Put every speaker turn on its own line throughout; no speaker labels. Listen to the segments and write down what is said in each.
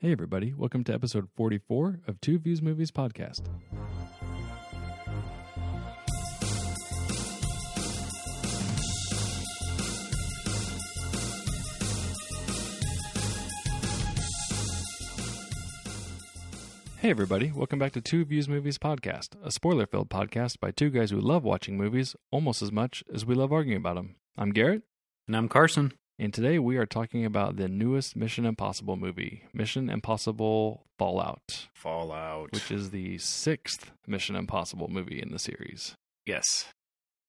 Hey, everybody. Welcome to episode 44 of Two Views Movies Podcast. Hey, everybody. Welcome back to Two Views Movies Podcast, a spoiler filled podcast by two guys who love watching movies almost as much as we love arguing about them. I'm Garrett.
And I'm Carson.
And today we are talking about the newest Mission Impossible movie, Mission Impossible Fallout,
Fallout.
which is the sixth Mission Impossible movie in the series.
yes.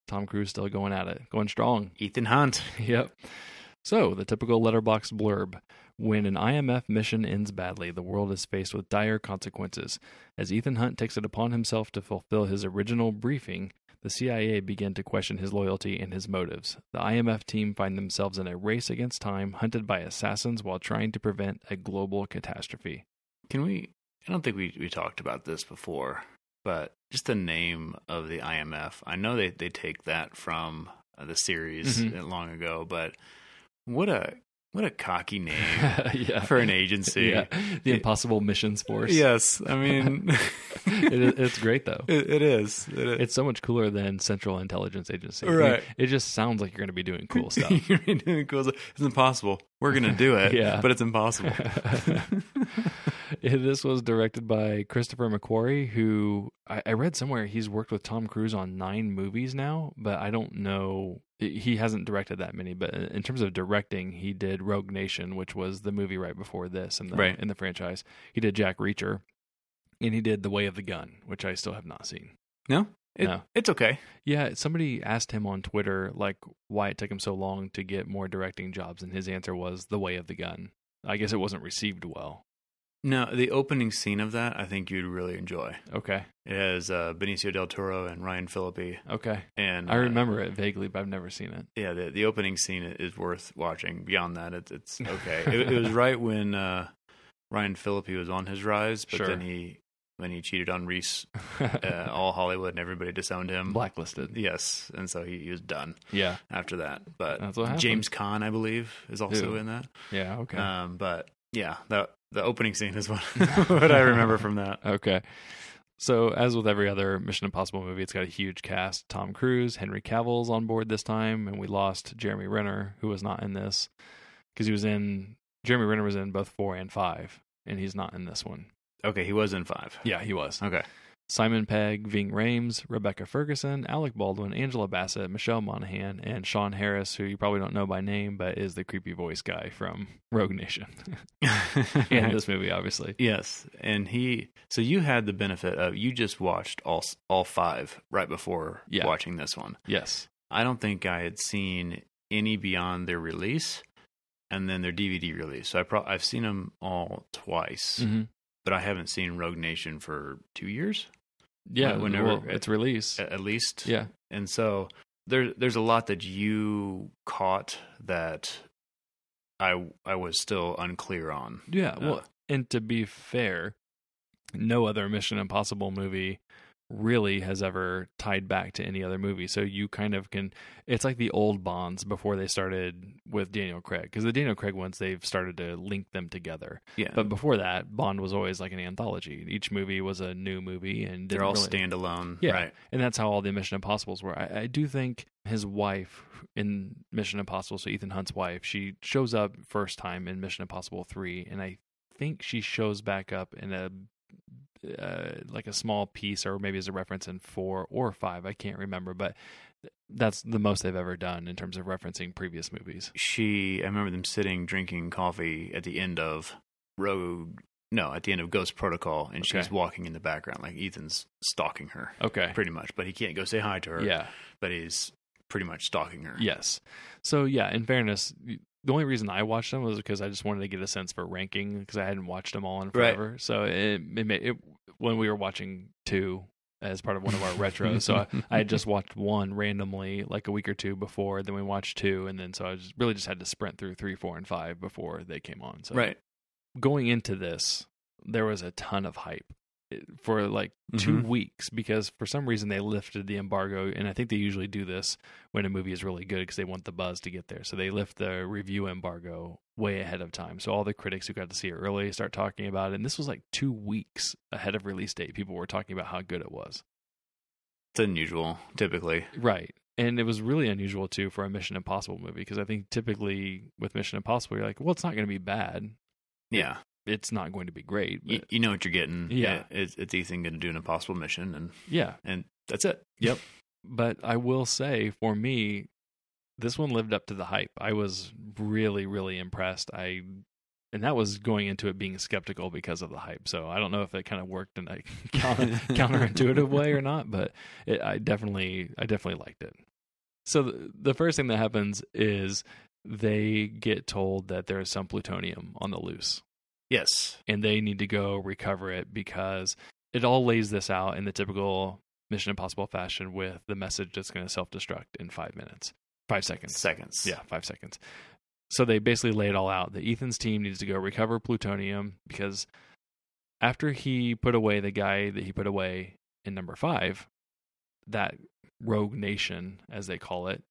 Tom Cruise still going at it, going strong.
Ethan Hunt.
yep. So, the typical Letterboxd blurb. When an IMF mission ends badly, the world is faced with dire consequences. As Ethan Hunt takes it upon himself to fulfill his original briefing, the CIA begin to question his loyalty and his motives. The IMF team find themselves in a race against time, hunted by assassins while trying to prevent a global catastrophe.
Can we? I don't think we we talked about this before, but just the name of the IMF. I know they they take that from uh, the series
Mhm.
long ago, but what a what a cocky name
yeah.
for an agency.
Yeah. The Impossible Missions Force.
Yes, I mean,
It, it's great, though.
it, it is. It is.
It's so much cooler than Central Intelligence Agency. I mean,
Right.
it just sounds like you're going to be doing cool stuff.
You're doing cool stuff. It's impossible. We're gonna do it.
Yeah.
but it's impossible.
This was directed by Christopher McQuarrie, who I, I read somewhere he's worked with Tom Cruise on nine movies now, but I don't know. He hasn't directed that many, but in terms of directing, he did Rogue Nation, which was the movie right before this in the
Right.
in the franchise. He did Jack Reacher, and he did The Way of the Gun, which I still have not seen.
no, it,
No.
it's okay.
Yeah, somebody asked him on Twitter like why it took him so long to get more directing jobs, and his answer was The Way of the Gun. I guess it wasn't received well.
No, the opening scene of that I think you'd really enjoy.
Okay,
It has uh, Benicio del Toro and Ryan Phillippe,
okay.
and
I
uh,
remember it vaguely, but I've never seen it.
yeah, the the opening scene is worth watching. Beyond that, it's it's okay. it, it was right when uh, Ryan Phillippe was on his rise, but
Sure.
then he when he cheated on Reese, uh, all Hollywood and everybody disowned him.
Blacklisted.
Yes, and so he, he was done
Yeah,
after that. But
That's what.
James Caan, I believe, is also
Ew.
in that.
yeah, okay.
Um, but yeah, the the opening scene is what what I remember from that.
Okay. So, as with every other Mission Impossible movie, it's got a huge cast. Tom Cruise, Henry Cavill's on board this time, and we lost Jeremy Renner, who was not in this because he was in. Jeremy Renner was in both four and five, and he's not in this one.
Okay, he was in five.
Yeah, he was.
Okay.
Simon Pegg, Ving Rhames, Rebecca Ferguson, Alec Baldwin, Angela Bassett, Michelle Monaghan, and Sean Harris, who you probably don't know by name, but is the creepy voice guy from Rogue Nation and this movie, obviously.
Yes, and he. So you had the benefit of you just watched all all five right before
Yeah.
watching this one.
Yes.
I don't think I had seen any beyond their release, and then their DVD release. So I pro- I've seen them all twice,
hmm
but I haven't seen Rogue Nation for two years
Yeah.
Wh- whenever-
well, it's release.
at, at least.
Yeah.
and so there there's a lot that you caught that I I was still unclear on.
Yeah. Well,
Uh,
and to be fair, no other Mission Impossible movie really has ever tied back to any other movie. So you kind of can. It's like the old Bonds before they started with Daniel Craig, because the Daniel Craig ones they've started to link them together.
Yeah,
But before that, Bond was always like an anthology. Each movie was a new movie, and
they're all
really-
standalone.
Yeah.
Right.
and that's how all the Mission Impossibles were. I, I do think his wife in Mission Impossible, so Ethan Hunt's wife, she shows up first time in Mission Impossible three, and I think she shows back up in a uh, like a small piece, or maybe as a reference in four or five. I can't remember, but that's the most they've ever done in terms of referencing previous movies.
she I remember them sitting drinking coffee at the end of Rogue no, at the end of Ghost Protocol and she's walking in the background like Ethan's stalking her
Okay.
pretty much, but he can't go say hi to her.
Yeah.
But he's pretty much stalking her.
Yes. So yeah, in fairness, the only reason I watched them was because I just wanted to get a sense for ranking because I hadn't watched them all in
Right.
forever. So it, it, made, it when we were watching two as part of one of our retros, so I, I had just watched one randomly like a week or two before. Then we watched two, and then so I just really just had to sprint through three, four, and five before they came on. So
Right.
going into this, there was a ton of hype. For like 2
Mhm.
weeks because for some reason they lifted the embargo and I think they usually do this when a movie is really good because they want the buzz to get there. So they lift the review embargo way ahead of time. So all the critics who got to see it early start talking about it and this was like 2 weeks ahead of release date people were talking about how good it was.
It's unusual, typically.
Right. And it was really unusual too for a Mission Impossible movie because I think typically with Mission Impossible you're like, well it's not going to be bad.
Yeah,
It's not going to be great.
you, you know what you're getting.
Yeah.
it's, it's Ethan going to do an impossible mission, and
yeah.
and that's it.
Yep. But I will say, for me, this one lived up to the hype. I was really, really impressed. I, and that was going into it being skeptical because of the hype. So I don't know if it kind of worked in a counter, counterintuitive way or not, but it, I definitely, I definitely liked it. So the, the first thing that happens is they get told that there is some plutonium on the loose
Yes,
and they need to go recover it because it all lays this out in the typical Mission Impossible fashion with the message that's going to self destruct in five minutes, five seconds.
seconds.
Yeah, five seconds. So they basically lay it all out. that Ethan's team needs to go recover plutonium because after he put away the guy that he put away in number five, that rogue nation, as they call it,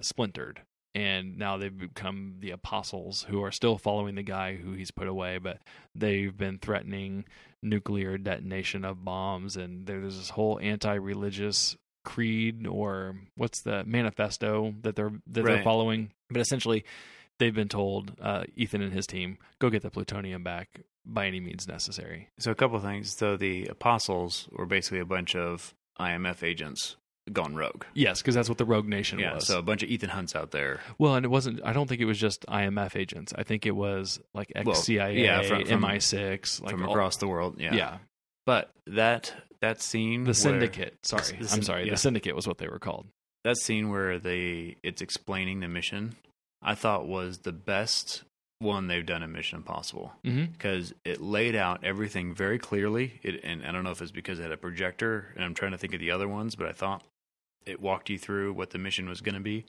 splintered. And now they've become the apostles who are still following the guy who he's put away, but they've been threatening nuclear detonation of bombs. And there's this whole anti religious creed or what's the manifesto that they're that they're following. But essentially, they've been told uh, Ethan and his team go get the plutonium back by any means necessary.
So a couple of things. So the apostles were basically a bunch of IMF agents gone rogue.
Yes, because that's what the Rogue Nation
Yeah,
was.
so a bunch of Ethan Hunts out there.
well, and it wasn't. I don't think it was just IMF agents. I think it was like ex
Well,
CIA,
yeah, from- from-
MI6, like
from
all-
across the world. Yeah.
Yeah,
But that that scene
the
where-
Syndicate. Sorry,
The
I'm sorry.
yeah.
The Syndicate was what they were called.
that scene where they it's explaining the mission, I thought was the best one they've done in Mission Impossible
mm-hmm.
because it laid out everything very clearly. It, and I don't know if it's because it had a projector, and I'm trying to think of the other ones, but I thought it walked you through what the mission was going to be.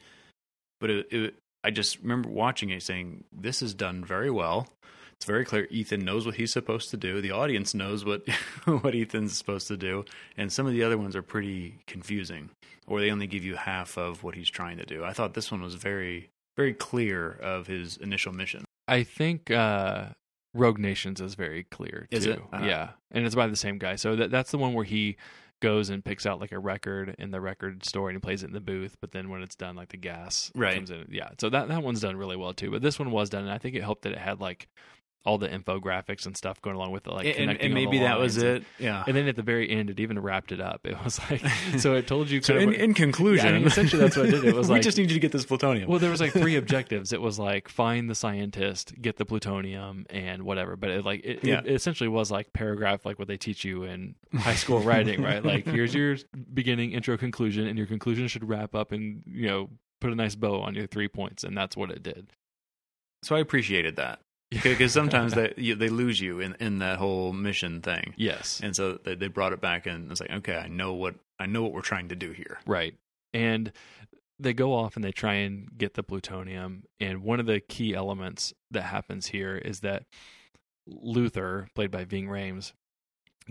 But it, it, I just remember watching it saying, "This is done very well." It's very clear. Ethan knows what he's supposed to do. The audience knows what what Ethan's supposed to do, and some of the other ones are pretty confusing, or they only give you half of what he's trying to do. I thought this one was very very clear of his initial mission.
I think uh, Rogue Nations is very clear too.
Is it? Uh-huh.
Yeah, and it's by the same guy. So that that's the one where he goes and picks out like a record in the record store and he plays it in the booth. But then when it's done, like the gas
Right.
comes in. Yeah, so that that one's done really well too. But this one was done, and I think it helped that it had like all the infographics and stuff going along with it, like
and,
connecting
and maybe that was it. Yeah.
And then at the very end, it even wrapped it up. It was like, so it told you
so in,
of.
in conclusion,
Yeah, I mean, essentially that's what it did. It was
we
like-
just need you to get this plutonium.
well, there was like three objectives. It was like find the scientist, get the plutonium, and whatever. But it like it,
Yeah.
it essentially was like paragraph, like what they teach you in high school writing, right? Like here's your beginning, intro, conclusion, and your conclusion should wrap up and you know put a nice bow on your three points, and that's what it did.
so I appreciated that because sometimes they you, they lose you in in that whole mission thing,
yes,
and so they, they brought it back and it's like, okay, I know what I know what we're trying to do here.
Right. And they go off and they try and get the plutonium. And one of the key elements that happens here is that Luther, played by Ving Rhames,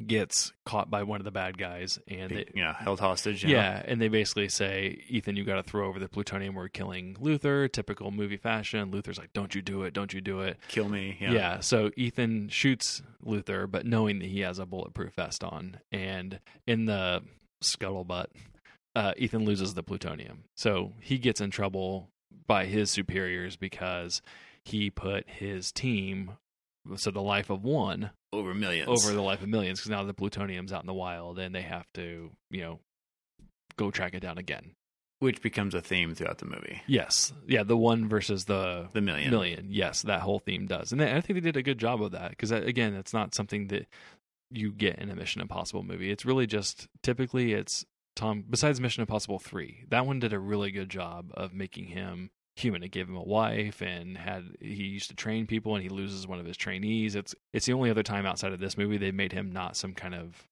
gets caught by one of the bad guys. And they,
know, held hostage. you
yeah, and they basically say, Ethan, you got to throw over the plutonium. We're killing Luther. Typical movie fashion. Luther's like, don't you do it. Don't you do it.
kill me.
Yeah.
Yeah.
So Ethan shoots Luther, but knowing that he has a bulletproof vest on. And in the scuttlebutt, uh, Ethan loses the plutonium. So he gets in trouble by his superiors because he put his team, so the life of one,
over millions.
over the life of millions because now the plutonium's out in the wild and they have to, you know, go track it down again.
which becomes a theme throughout the movie.
Yes. Yeah. The one versus the
The million.
million. Yes, that whole theme does, and I think they did a good job of that because again, it's not something that you get in a Mission Impossible movie. It's really just typically it's Tom. Besides Mission Impossible three, that one did a really good job of making him human. It gave him a wife and had he used to train people, and he loses one of his trainees. It's it's the only other time outside of this movie they made him not some kind of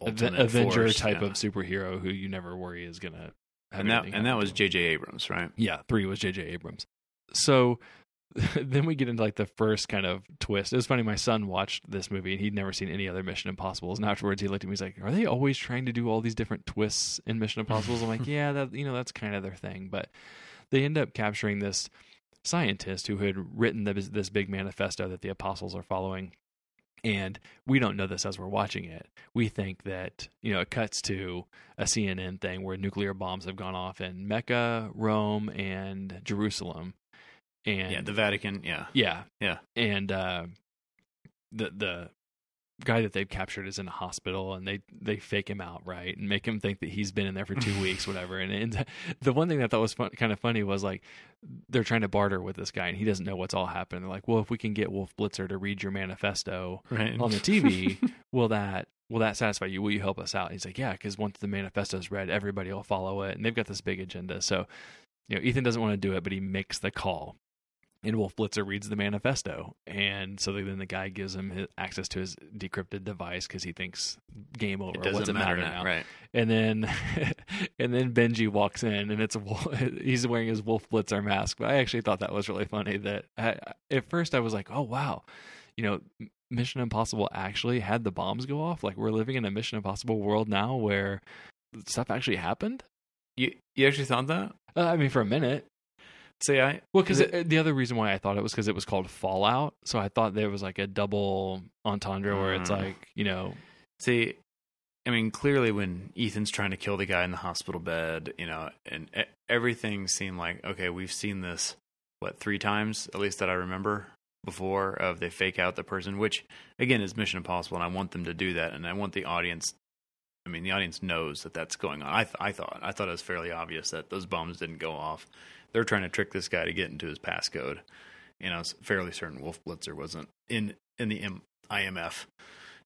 Ultimate
Avenger
force,
type
yeah.
of superhero who you never worry is gonna. Have
And that and that was. J.J. Abrams, right?
Yeah, three was J.J. Abrams. So then we get into like the first kind of twist. It was funny. My son watched this movie and he'd never seen any other Mission Impossibles. And afterwards, he looked at me. He's like, "Are they always trying to do all these different twists in Mission Impossibles?" I'm like, "Yeah, that you know that's kind of their thing." But they end up capturing this scientist who had written this, this big manifesto that the apostles are following. And we don't know this as we're watching it. We think that, you know, it cuts to a CNN thing where nuclear bombs have gone off in Mecca, Rome, and Jerusalem. And
yeah, the Vatican. Yeah,
yeah,
Yeah.
And uh, the the guy that they've captured is in a hospital, and they they fake him out, right, and make him think that he's been in there for two weeks, whatever. And, and the one thing that I thought was fun, kind of funny was like they're trying to barter with this guy, and he doesn't know what's all happened. They're like, well, if we can get Wolf Blitzer to read your manifesto
right.
on the TV, will that will that satisfy you? Will you help us out? he's like, yeah, because once the manifesto is read, everybody will follow it, and they've got this big agenda. So, you know, Ethan doesn't want to do it, but he makes the call. And Wolf Blitzer reads the manifesto, and so then the guy gives him his, access to his decrypted device because he thinks game over.
it doesn't
What's it
matter,
matter
now, right?
And then, and then Benji walks in, and it's a wolf, he's wearing his Wolf Blitzer mask. But I actually thought that was really funny. That I, at first I was like, oh wow, you know, Mission Impossible actually had the bombs go off. Like we're living in a Mission Impossible world now where stuff actually happened.
You you actually thought that?
Uh, I mean, for a minute.
See, I
Well, because
The-
the other reason why I thought it was because it was called Fallout, so I thought there was like a double entendre where it's
Mm.
like you know,
See, I mean, clearly when Ethan's trying to kill the guy in the hospital bed, you know, and e- everything seemed like okay, we've seen this what three times at least that I remember before of they fake out the person, which again is Mission Impossible, and I want them to do that, and I want the audience. I mean, the audience knows that that's going on. I th- I thought I thought it was fairly obvious that those bombs didn't go off. They're trying to trick this guy to get into his passcode. You know, it's fairly certain Wolf Blitzer wasn't in in the M- IMF.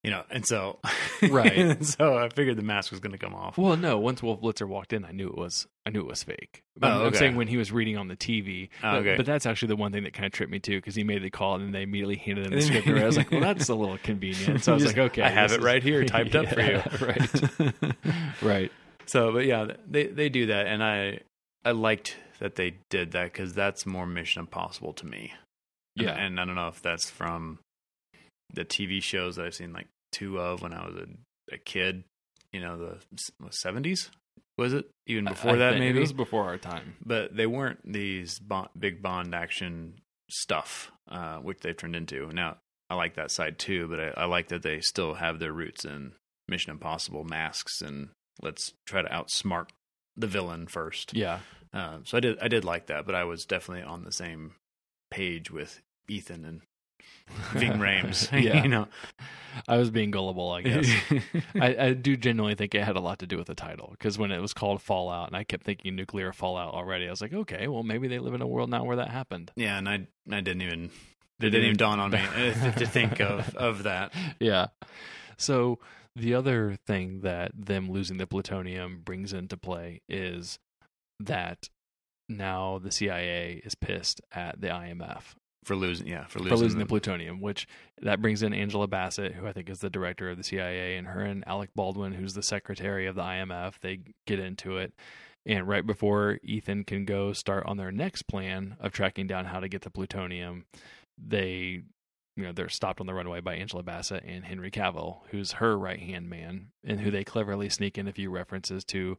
You know, and so
Right.
and so I figured the mask was going to come off.
Well, no. Once Wolf Blitzer walked in, I knew it was I knew it was fake. But
Oh,
I'm- I'm saying when he was reading on the TV.
Oh,
but,
okay.
but that's actually the one thing that kind of tripped me too, because he made the call and then they immediately handed him the script. I was like, well, that's a little convenient. So I was
Just,
like, okay,
I have it
is-
right here, typed up for you.
Right, right.
So, but yeah, they they do that, and I I liked that they did that because that's more Mission Impossible to me.
Yeah.
and, I don't know if that's from the TV shows that I've seen like two of when I was a, a kid. You know, the seventies was it even before
I
that?
think
Maybe
it was before our time.
but they weren't these bond, big Bond action stuff, uh, which they've turned into. Now, I like that side too, but I, I like that they still have their roots in Mission Impossible masks and let's try to outsmart the villain first.
Yeah,
Uh, so I did, I did like that, but I was definitely on the same page with Ethan and Ving Rhames.
yeah,
you know,
I was being gullible, I guess. I, I do genuinely think it had a lot to do with the title because when it was called Fallout, and I kept thinking nuclear fallout already, I was like, okay, well, maybe they live in a world now where that happened.
yeah, and I, I didn't even, it
They
didn't even
didn't-
dawn on me uh, to think of, of that.
yeah. So the other thing that them losing the plutonium brings into play is that now the CIA is pissed at the IMF
For losing, yeah, for
for
losing,
losing the
the-
plutonium, which that brings in Angela Bassett, who I think is the director of the CIA, and her and Alec Baldwin, who's the secretary of the IMF. They get into it. And right before Ethan can go start on their next plan of tracking down how to get the plutonium, they, you know, they're stopped on the runway by Angela Bassett and Henry Cavill, who's her right hand man, and who they cleverly sneak in a few references to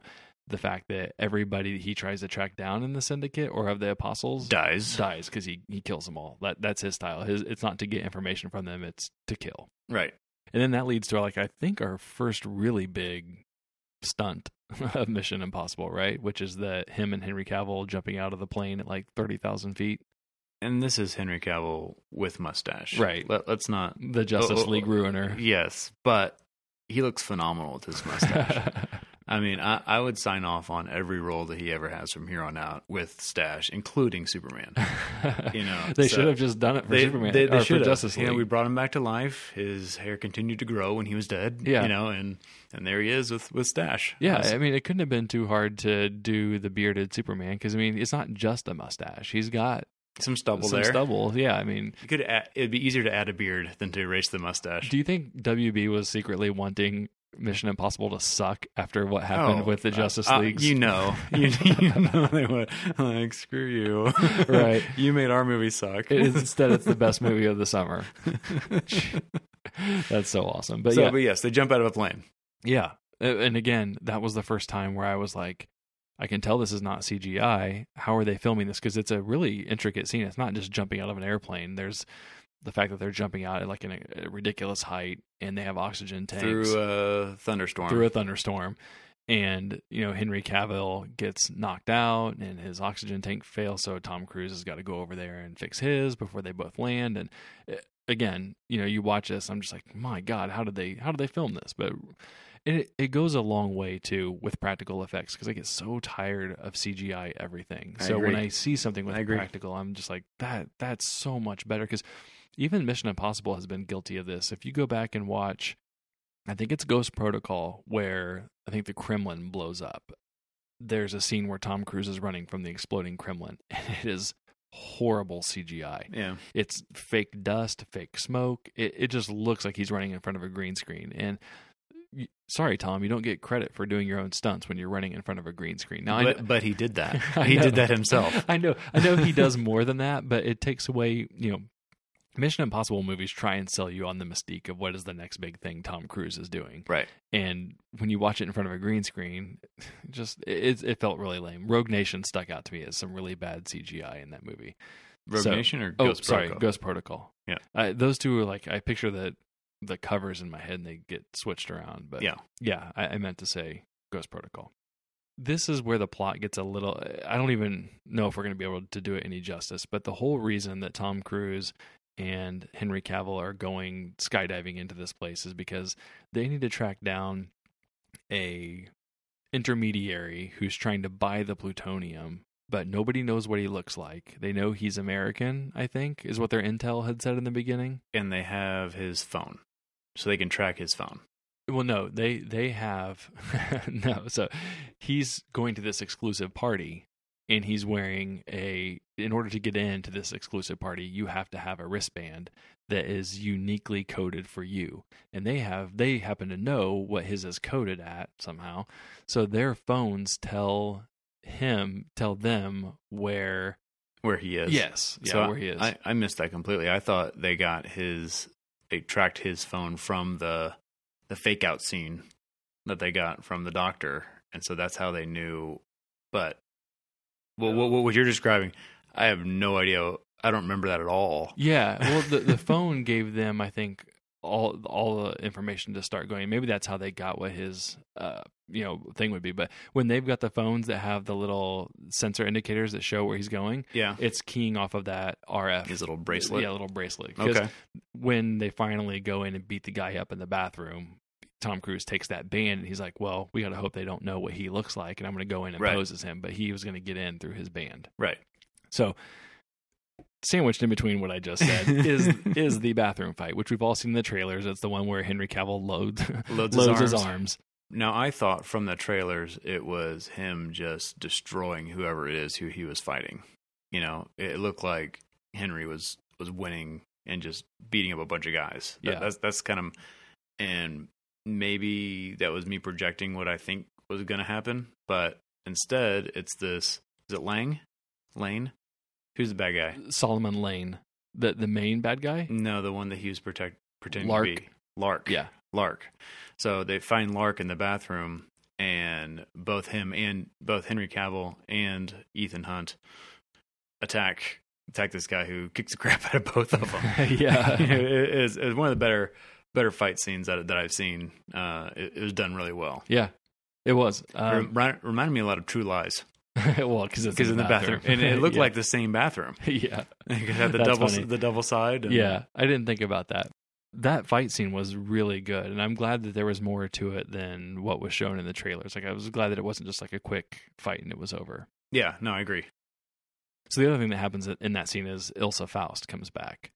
the fact that everybody that he tries to track down in the syndicate or of the apostles
dies.
dies because he, he kills them all. That that's his style. His it's not to get information from them; it's to kill.
Right.
And then that leads to like I think our first really big stunt of Mission Impossible, right? Which is that him and Henry Cavill jumping out of the plane at like thirty thousand feet.
And this is Henry Cavill with mustache.
Right.
Let, us not.
The Justice
Oh, oh,
League oh. ruiner.
Yes, but he looks phenomenal with his mustache. I mean, I, I would sign off on every role that he ever has from here on out with stash, including Superman. You know,
they
so
should have just done it for
They,
Superman
they, they should.
Justice
You
League.
know, we brought him back to life. His hair continued to grow when he was dead.
Yeah.
You know, and and there he is with with stash.
yeah,
That's-
I mean, it couldn't have been too hard to do the bearded Superman because I mean, it's not just a mustache. He's got
some stubble
some
there.
stubble. Yeah, I mean,
You could add, it'd be easier to add a beard than to erase the mustache.
Do you think WB was secretly wanting Mission Impossible to suck after what happened
Oh,
with the
uh,
Justice
uh,
League.
you know, you, you know they would like screw you,
Right.
you made our movie suck.
It is, instead, it's the best movie of the summer. That's so awesome. But
so,
yeah,
but yes, they jump out of a plane.
yeah. Uh, And again, that was the first time where I was like, I can tell this is not CGI. How are they filming this? Because it's a really intricate scene. It's not just jumping out of an airplane. There's the fact that they're jumping out at like in a, a ridiculous height, and they have oxygen tanks
through a thunderstorm.
through a thunderstorm. And you know Henry Cavill gets knocked out, and his oxygen tank fails. So Tom Cruise has got to go over there and fix his before they both land. And uh, again, you know, you watch this, I'm just like, my God, how did they how did they film this? But it it goes a long way too with practical effects because I get so tired of CGI everything.
I
so when. I see something with practical, I'm just like that. That's so much better because even Mission Impossible has been guilty of this. If you go back and watch, I think it's Ghost Protocol where I think the Kremlin blows up. There's a scene where Tom Cruise is running from the exploding Kremlin, and it is horrible CGI.
Yeah,
It's fake dust, fake smoke. It it just looks like he's running in front of a green screen. And sorry, Tom, you don't get credit for doing your own stunts when you're running in front of a green screen. Now,
but but he did that. He did that himself.
I know, I know he does more than that, but it takes away, you know, Mission Impossible movies try and sell you on the mystique of what is the next big thing Tom Cruise is doing.
Right.
And when you watch it in front of a green screen, just it, it felt really lame. Rogue Nation stuck out to me as some really bad CGI in that movie.
Rogue
So-
Nation or
Oh,
Ghost
sorry,
Protocol?
Ghost Protocol.
Yeah.
uh, those two are like I picture the the covers in my head and they get switched around. But
Yeah.
yeah, I, I meant to say Ghost Protocol. This is where the plot gets a little. I don't even know if we're going to be able to do it any justice. But the whole reason that Tom Cruise and Henry Cavill are going skydiving into this place is because they need to track down a intermediary who's trying to buy the plutonium but nobody knows what he looks like. They know he's American, I think, is what their intel had said in the beginning.
and they have his phone, so they can track his phone.
Well, no, they they have no. So he's going to this exclusive party, and he's wearing a. In order to get into this exclusive party, you have to have a wristband that is uniquely coded for you, and they have they happen to know what his is coded at somehow. So their phones tell him tell them where
Where he is.
yes yeah
So
where he is
I, I missed that completely. I thought they got his, they tracked his phone from the the fake out scene that they got from the doctor, and so that's how they knew. But well, what, what you're describing, I have no idea. I don't remember that at all.
Yeah, well, the the phone gave them, I think, all all the information to start going. Maybe that's how they got what his uh you know thing would be. But when they've got the phones that have the little sensor indicators that show where he's going,
Yeah,
it's keying off of that RF
his little bracelet.
Yeah, little bracelet.
Okay.
When they finally go in and beat the guy up in the bathroom. Tom Cruise takes that band and he's like, "Well, we got to hope they don't know what he looks like, and I'm going to go in and
Right.
pose as him." But he was going to get in through his band.
Right.
So, sandwiched in between what I just said is is the bathroom fight, which we've all seen in the trailers. It's the one where Henry Cavill loads
Loads,
loads
his,
his
arms.
arms.
Now, I thought from the trailers it was him just destroying whoever it is who he was fighting. You know, it looked like Henry was was winning and just beating up a bunch of guys. That-
Yeah.
that's that's kind of, and maybe that was me projecting what I think was going to happen, but instead it's this. Is it Lang? Lane? Who's the bad guy?
Solomon Lane, the the main bad guy.
No, the one that he was protect pretending
Lark.
to be. Lark.
Yeah,
Lark. So they find Lark in the bathroom, and both him and both Henry Cavill and Ethan Hunt attack attack this guy who kicks the crap out of both of them.
yeah,
it is it's one of the better better fight scenes that that I've seen. Uh, it, it was done really well.
yeah. It was um,
Remi- reminded me a lot of True Lies
well because it's
in the bathroom, and it looked
Yeah.
like the same bathroom.
yeah,
it had the
That's
double
funny.
the double side. And,
yeah. I didn't think about that. That fight scene was really good, and I'm glad that there was more to it than what was shown in the trailers. Like I was glad that it wasn't just like a quick fight and it was over.
yeah. No, I agree.
So the other thing that happens in that scene is Ilsa Faust comes back,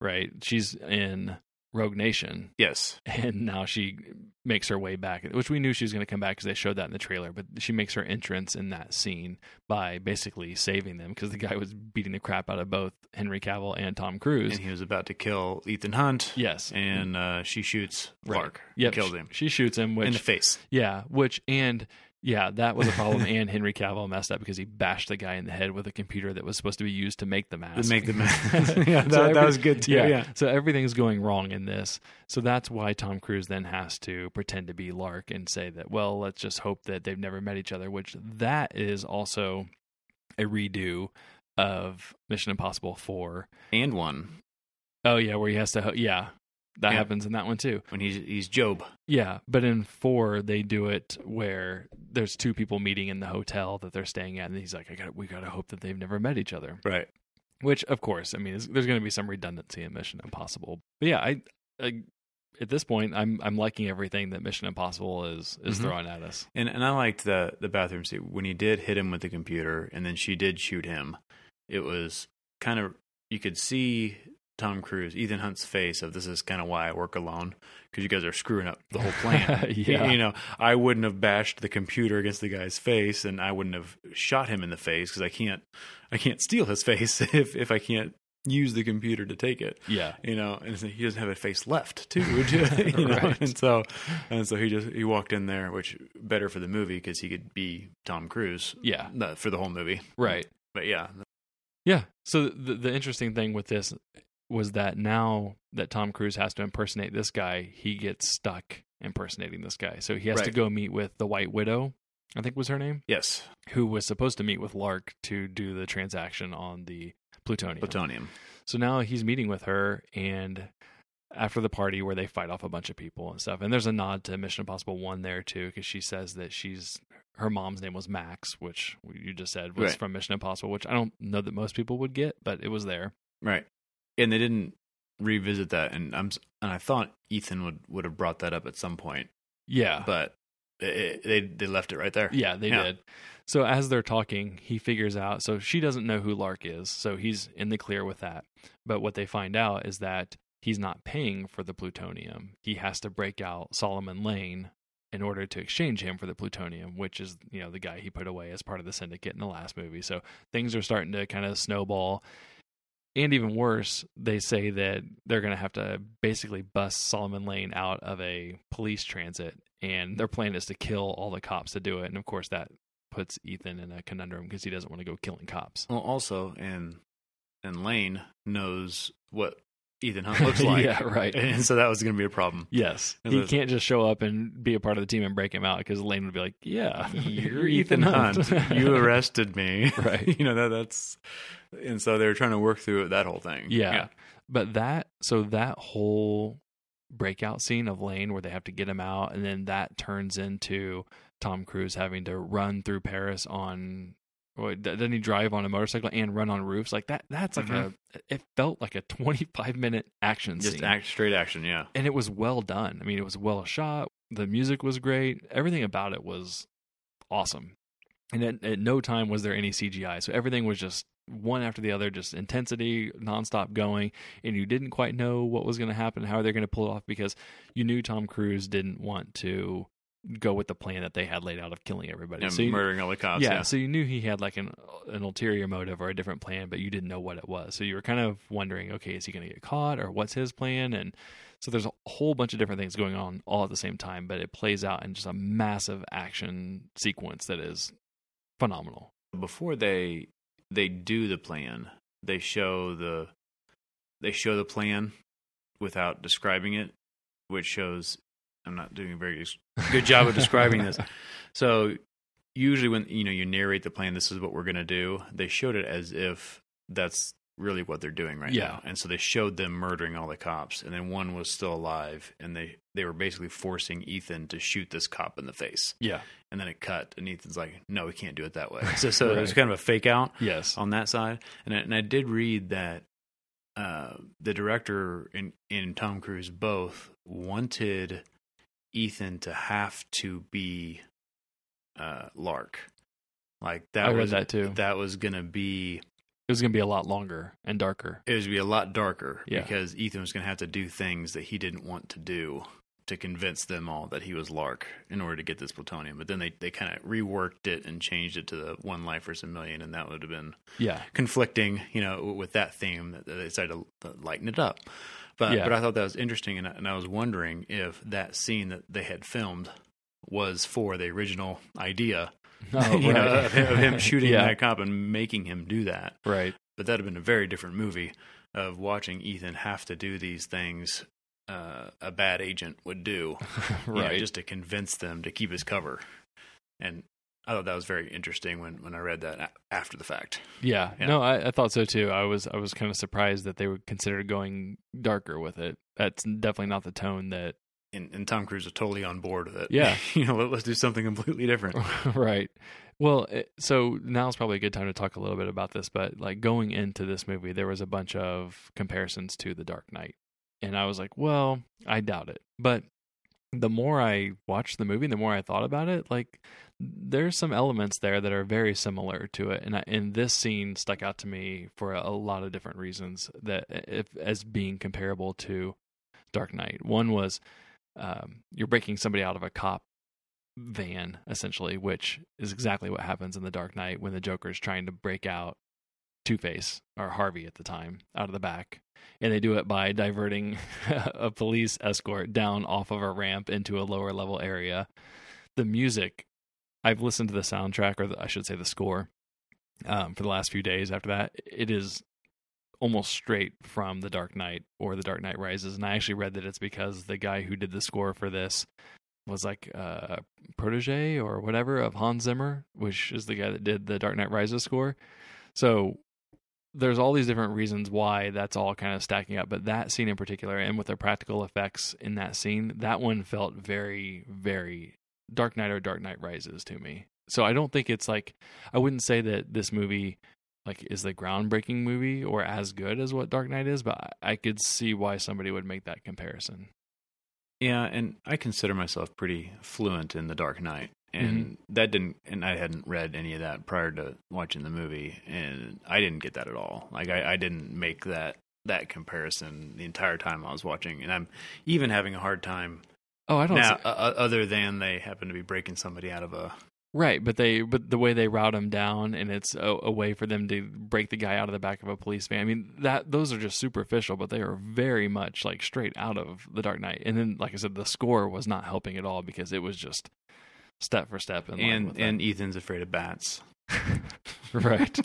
right? She's in Rogue Nation,
Yes.
and now she makes her way back, which we knew she was going to come back because they showed that in the trailer. But she makes her entrance in that scene by basically saving them because the guy was beating the crap out of both Henry Cavill and Tom Cruise.
And he was about to kill Ethan Hunt.
yes,
And uh, she shoots
Right.
Lark.
Yep,
Kills him
She shoots him, which
in the face.
Yeah, which and yeah, that was a problem. and Henry Cavill messed up because he bashed the guy in the head with a computer that was supposed to be used to make the mask.
To make the mask. yeah, that,
So
that was good too.
Yeah.
Yeah.
So everything's going wrong in this. So that's why Tom Cruise then has to pretend to be Lark and say that, well, let's just hope that they've never met each other, which that is also a redo of Mission Impossible 4.
And one
Oh yeah, where he has to ho- yeah. That
Yeah.
happens in that one too.
when he's he's Job.
Yeah, but in four they do it where there's two people meeting in the hotel that they're staying at, and he's like, "I got, we got to hope that they've never met each other."
Right.
Which, of course, I mean, there's, there's going to be some redundancy in Mission Impossible. But yeah, I, I at this point, I'm I'm liking everything that Mission Impossible is is
Mhm.
throwing at us.
And and I liked the the bathroom scene when he did hit him with the computer, and then she did shoot him. It was kind of you could see Tom Cruise, Ethan Hunt's face of this is kind of why I work alone because you guys are screwing up the whole plan.
Yeah.
you know, I wouldn't have bashed the computer against the guy's face, and I wouldn't have shot him in the face because I can't I can't steal his face if if I can't use the computer to take it
Yeah,
you know, and he doesn't have a face left too, you? know,
Right.
and so and so he just he walked in there, which better for the movie because he could be Tom Cruise
yeah,
for the whole movie,
right.
But yeah,
Yeah. So the the interesting thing with this was that now that Tom Cruise has to impersonate this guy, he gets stuck impersonating this guy. So he has to go meet with the White Widow, I think was her name,
yes,
who was supposed to meet with Lark to do the transaction on the plutonium.
plutonium.
So now he's meeting with her and after the party where they fight off a bunch of people and stuff. And there's a nod to Mission Impossible 1 there too cuz she says that she's her mom's name was Max, which you just said was
Right.
from Mission Impossible, which I don't know that most people would get, but it was there.
Right, and they didn't revisit that, and I'm and I thought Ethan would would have brought that up at some point,
Yeah.
but it, they they left it right there.
yeah, they
Yeah.
did. So as they're talking, he figures out so she doesn't know who Lark is, so he's in the clear with that. But what they find out is that he's not paying for the plutonium. He has to break out Solomon Lane in order to exchange him for the plutonium, which is, you know, the guy he put away as part of the syndicate in the last movie. So things are starting to kind of snowball. And even worse, they say that they're going to have to basically bust Solomon Lane out of a police transit, and their plan is to kill all the cops to do it. And of course, that puts Ethan in a conundrum because he doesn't want to go killing cops.
Well, also, and and Lane knows what Ethan Hunt looks like,
yeah, right.
and so that was going to be a problem.
Yes,
And
he can't just show up and be a part of the team and break him out because Lane would be like, "Yeah,
you're Ethan Hunt. you arrested me.
Right.
you know that that's and so they were trying to work through that whole thing.
Yeah. But that so that whole breakout scene of Lane where they have to get him out and then that turns into Tom Cruise having to run through Paris on or doesn't he drive on a motorcycle and run on roofs. Like that that's like
Mhm.
a it felt like a 25 minute action
Just
scene.
act straight action, yeah.
and it was well done. I mean it was well shot. The music was great. Everything about it was awesome. And at, at no time was there any cgi so everything was just one after the other just intensity nonstop going. And you didn't quite know what was going to happen how they're going to pull it off because you knew tom cruise didn't want to go with the plan that they had laid out of killing everybody
And
so you,
murdering all the cops.
yeah,
Yeah.
so you knew he had like an an ulterior motive or a different plan, but you didn't know what it was. So you were kind of wondering, okay, is he going to get caught or what's his plan? And so there's a whole bunch of different things going on all at the same time, but it plays out in just a massive action sequence that is phenomenal.
Before they they do the plan, they show the they show the plan without describing it, which shows I'm not doing a very good job of describing this. So usually when you know you narrate the plan, this is what we're gonna do. They showed it as if that's really what they're doing right
Yeah.
now, and so they showed them murdering all the cops, and then one was still alive, and they they were basically forcing Ethan to shoot this cop in the face,
Yeah.
and then it cut, and Ethan's like, "No, we can't do it that way." So so it was kind of a fake out
Yes.
on that side. And I, and I did read that uh, the director and, and Tom Cruise both wanted Ethan to have to be uh, Lark. Like that
I read
was
that too.
That was gonna be
it was going to be a lot longer and darker.
It was gonna be a lot darker
Yeah.
because Ethan was going to have to do things that he didn't want to do to convince them all that he was Lark in order to get this plutonium. But then they, they kind of reworked it and changed it to the one life versus a million, and that would have been
Yeah,
conflicting, you know, with that theme that they decided to lighten it up. But
Yeah.
but I thought that was interesting, and I, and I was wondering if that scene that they had filmed was for the original idea,
Oh,
you know, of, him- of him shooting
Yeah.
that cop and making him do that.
right.
But that'd have been a very different movie of watching Ethan have to do these things uh, a bad agent would do, you know,
right.
just to convince them to keep his cover. And I thought that was very interesting when, when I read that after the fact.
Yeah,
Yeah.
no, I, I thought so too. I was I was kind of surprised that they would consider going darker with it. That's definitely not the tone that.
and, and Tom Cruise was totally on board with it.
Yeah.
you know, let, us do something completely different.
right. Well, it, so now's probably a good time to talk a little bit about this. But like going into this movie, there was a bunch of comparisons to The Dark Knight, and I was like, well, I doubt it. But the more I watched the movie, the more I thought about it. Like there's some elements there that are very similar to it, and I, and this scene stuck out to me for a, lot of different reasons that if as being comparable to Dark Knight. One was um, you're breaking somebody out of a cop van essentially which is exactly what happens in the dark knight when the Joker is trying to break out two-face or harvey at the time out of the back and they do it by diverting a police escort down off of a ramp into a lower level area the music i've listened to the soundtrack or the, i should say the score um, for the last few days after that it is almost straight from the dark knight or the dark knight rises and i actually read that it's because the guy who did the score for this was like a protege or whatever of Hans Zimmer, which is the guy that did the Dark Knight Rises score. So there's all these different reasons why that's all kind of stacking up, but that scene in particular, and with the practical effects in that scene, that one felt very, very Dark Knight or Dark Knight Rises to me. So I don't think it's like I wouldn't say that this movie like is the groundbreaking movie or as good as what Dark Knight is, but I could see why somebody would make that comparison.
Yeah, and I consider myself pretty fluent in The Dark Knight. And
Mm-hmm.
that didn't, and I hadn't read any of that prior to watching the movie, and I didn't get that at all. Like I, I didn't make that that comparison the entire time I was watching, and I'm even having a hard time
Oh, I don't
now,
see-
uh, other than they happen to be breaking somebody out of a
Right, but they but the way they route him down and it's a, a way for them to break the guy out of the back of a police van. I mean that those are just superficial, but they are very much like straight out of the Dark Knight. And then, like I said, the score was not helping at all because it was just step for step
and and Ethan's afraid of bats.
right.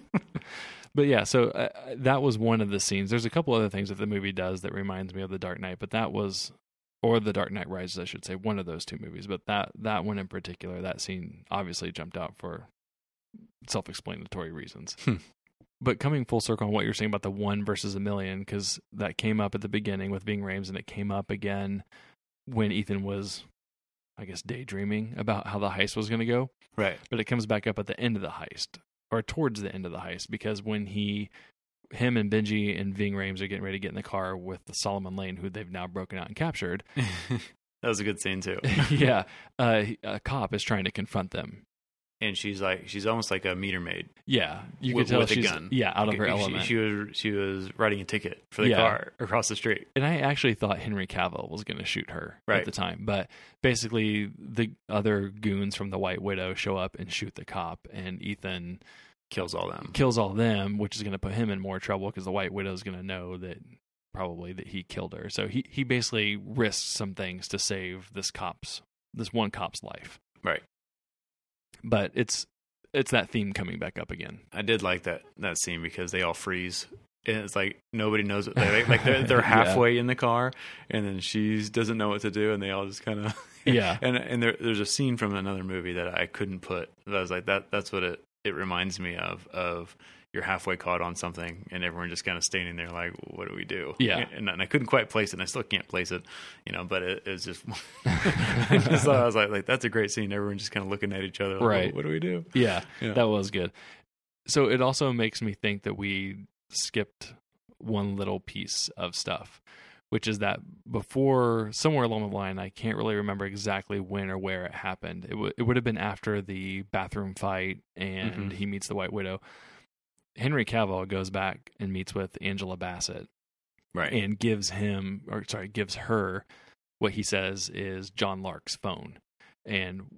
but yeah, so uh, that was one of the scenes. There's a couple other things that the movie does that reminds me of the Dark Knight, but that was or the Dark Knight Rises, I should say, one of those two movies. But that that one in particular, that scene obviously jumped out for self-explanatory reasons.
Hmm.
But coming full circle on what you're saying about the one versus a million, because that came up at the beginning with Ving Rhames, and it came up again when Ethan was, I guess, daydreaming about how the heist was going to go.
Right.
But it comes back up at the end of the heist, or towards the end of the heist, because when he, him and Benji and Ving Rhames are getting ready to get in the car with the Solomon Lane, who they've now broken out and captured.
that was a good scene too.
yeah, uh, a cop is trying to confront them.
And she's like, she's almost like a meter maid.
Yeah, you
With-
could tell
with a
she's
gun.
yeah out of her
She-
element.
She, was she was writing a ticket for the
Yeah.
car across the street.
and I actually thought Henry Cavill was going to shoot her at the time, but basically the other goons from the White Widow show up and shoot the cop, and Ethan
Kills all them.
kills all them, which is going to put him in more trouble because the White Widow is going to know that probably that he killed her. So he he basically risks some things to save this cop's this one cop's life.
Right.
But it's it's that theme coming back up again.
I did like that that scene because they all freeze. And it's like nobody knows what they like. They're, they're
Yeah.
halfway in the car, and then she doesn't know what to do, and they all just kind of
Yeah.
And and there, there's a scene from another movie that I couldn't put. That I was like that. That's what it it reminds me of. Of you're halfway caught on something, and everyone just kind of standing there like, what do we do?
Yeah.
And, and I couldn't quite place it. and I still can't place it. You know, but it, was just. so I was like, like that's a great scene. Everyone just kind of looking at each other. Like,
Right.
What do we do?
Yeah,
Yeah.
that was good. So it also makes me think that we skipped one little piece of stuff, which is that before somewhere along the line, I can't really remember exactly when or where it happened. It, w- it would have been after the bathroom fight and
Mhm.
he meets the White Widow. Henry Cavill goes back and meets with Angela Bassett
Right.
and gives him, or sorry, gives her what he says is John Lark's phone. And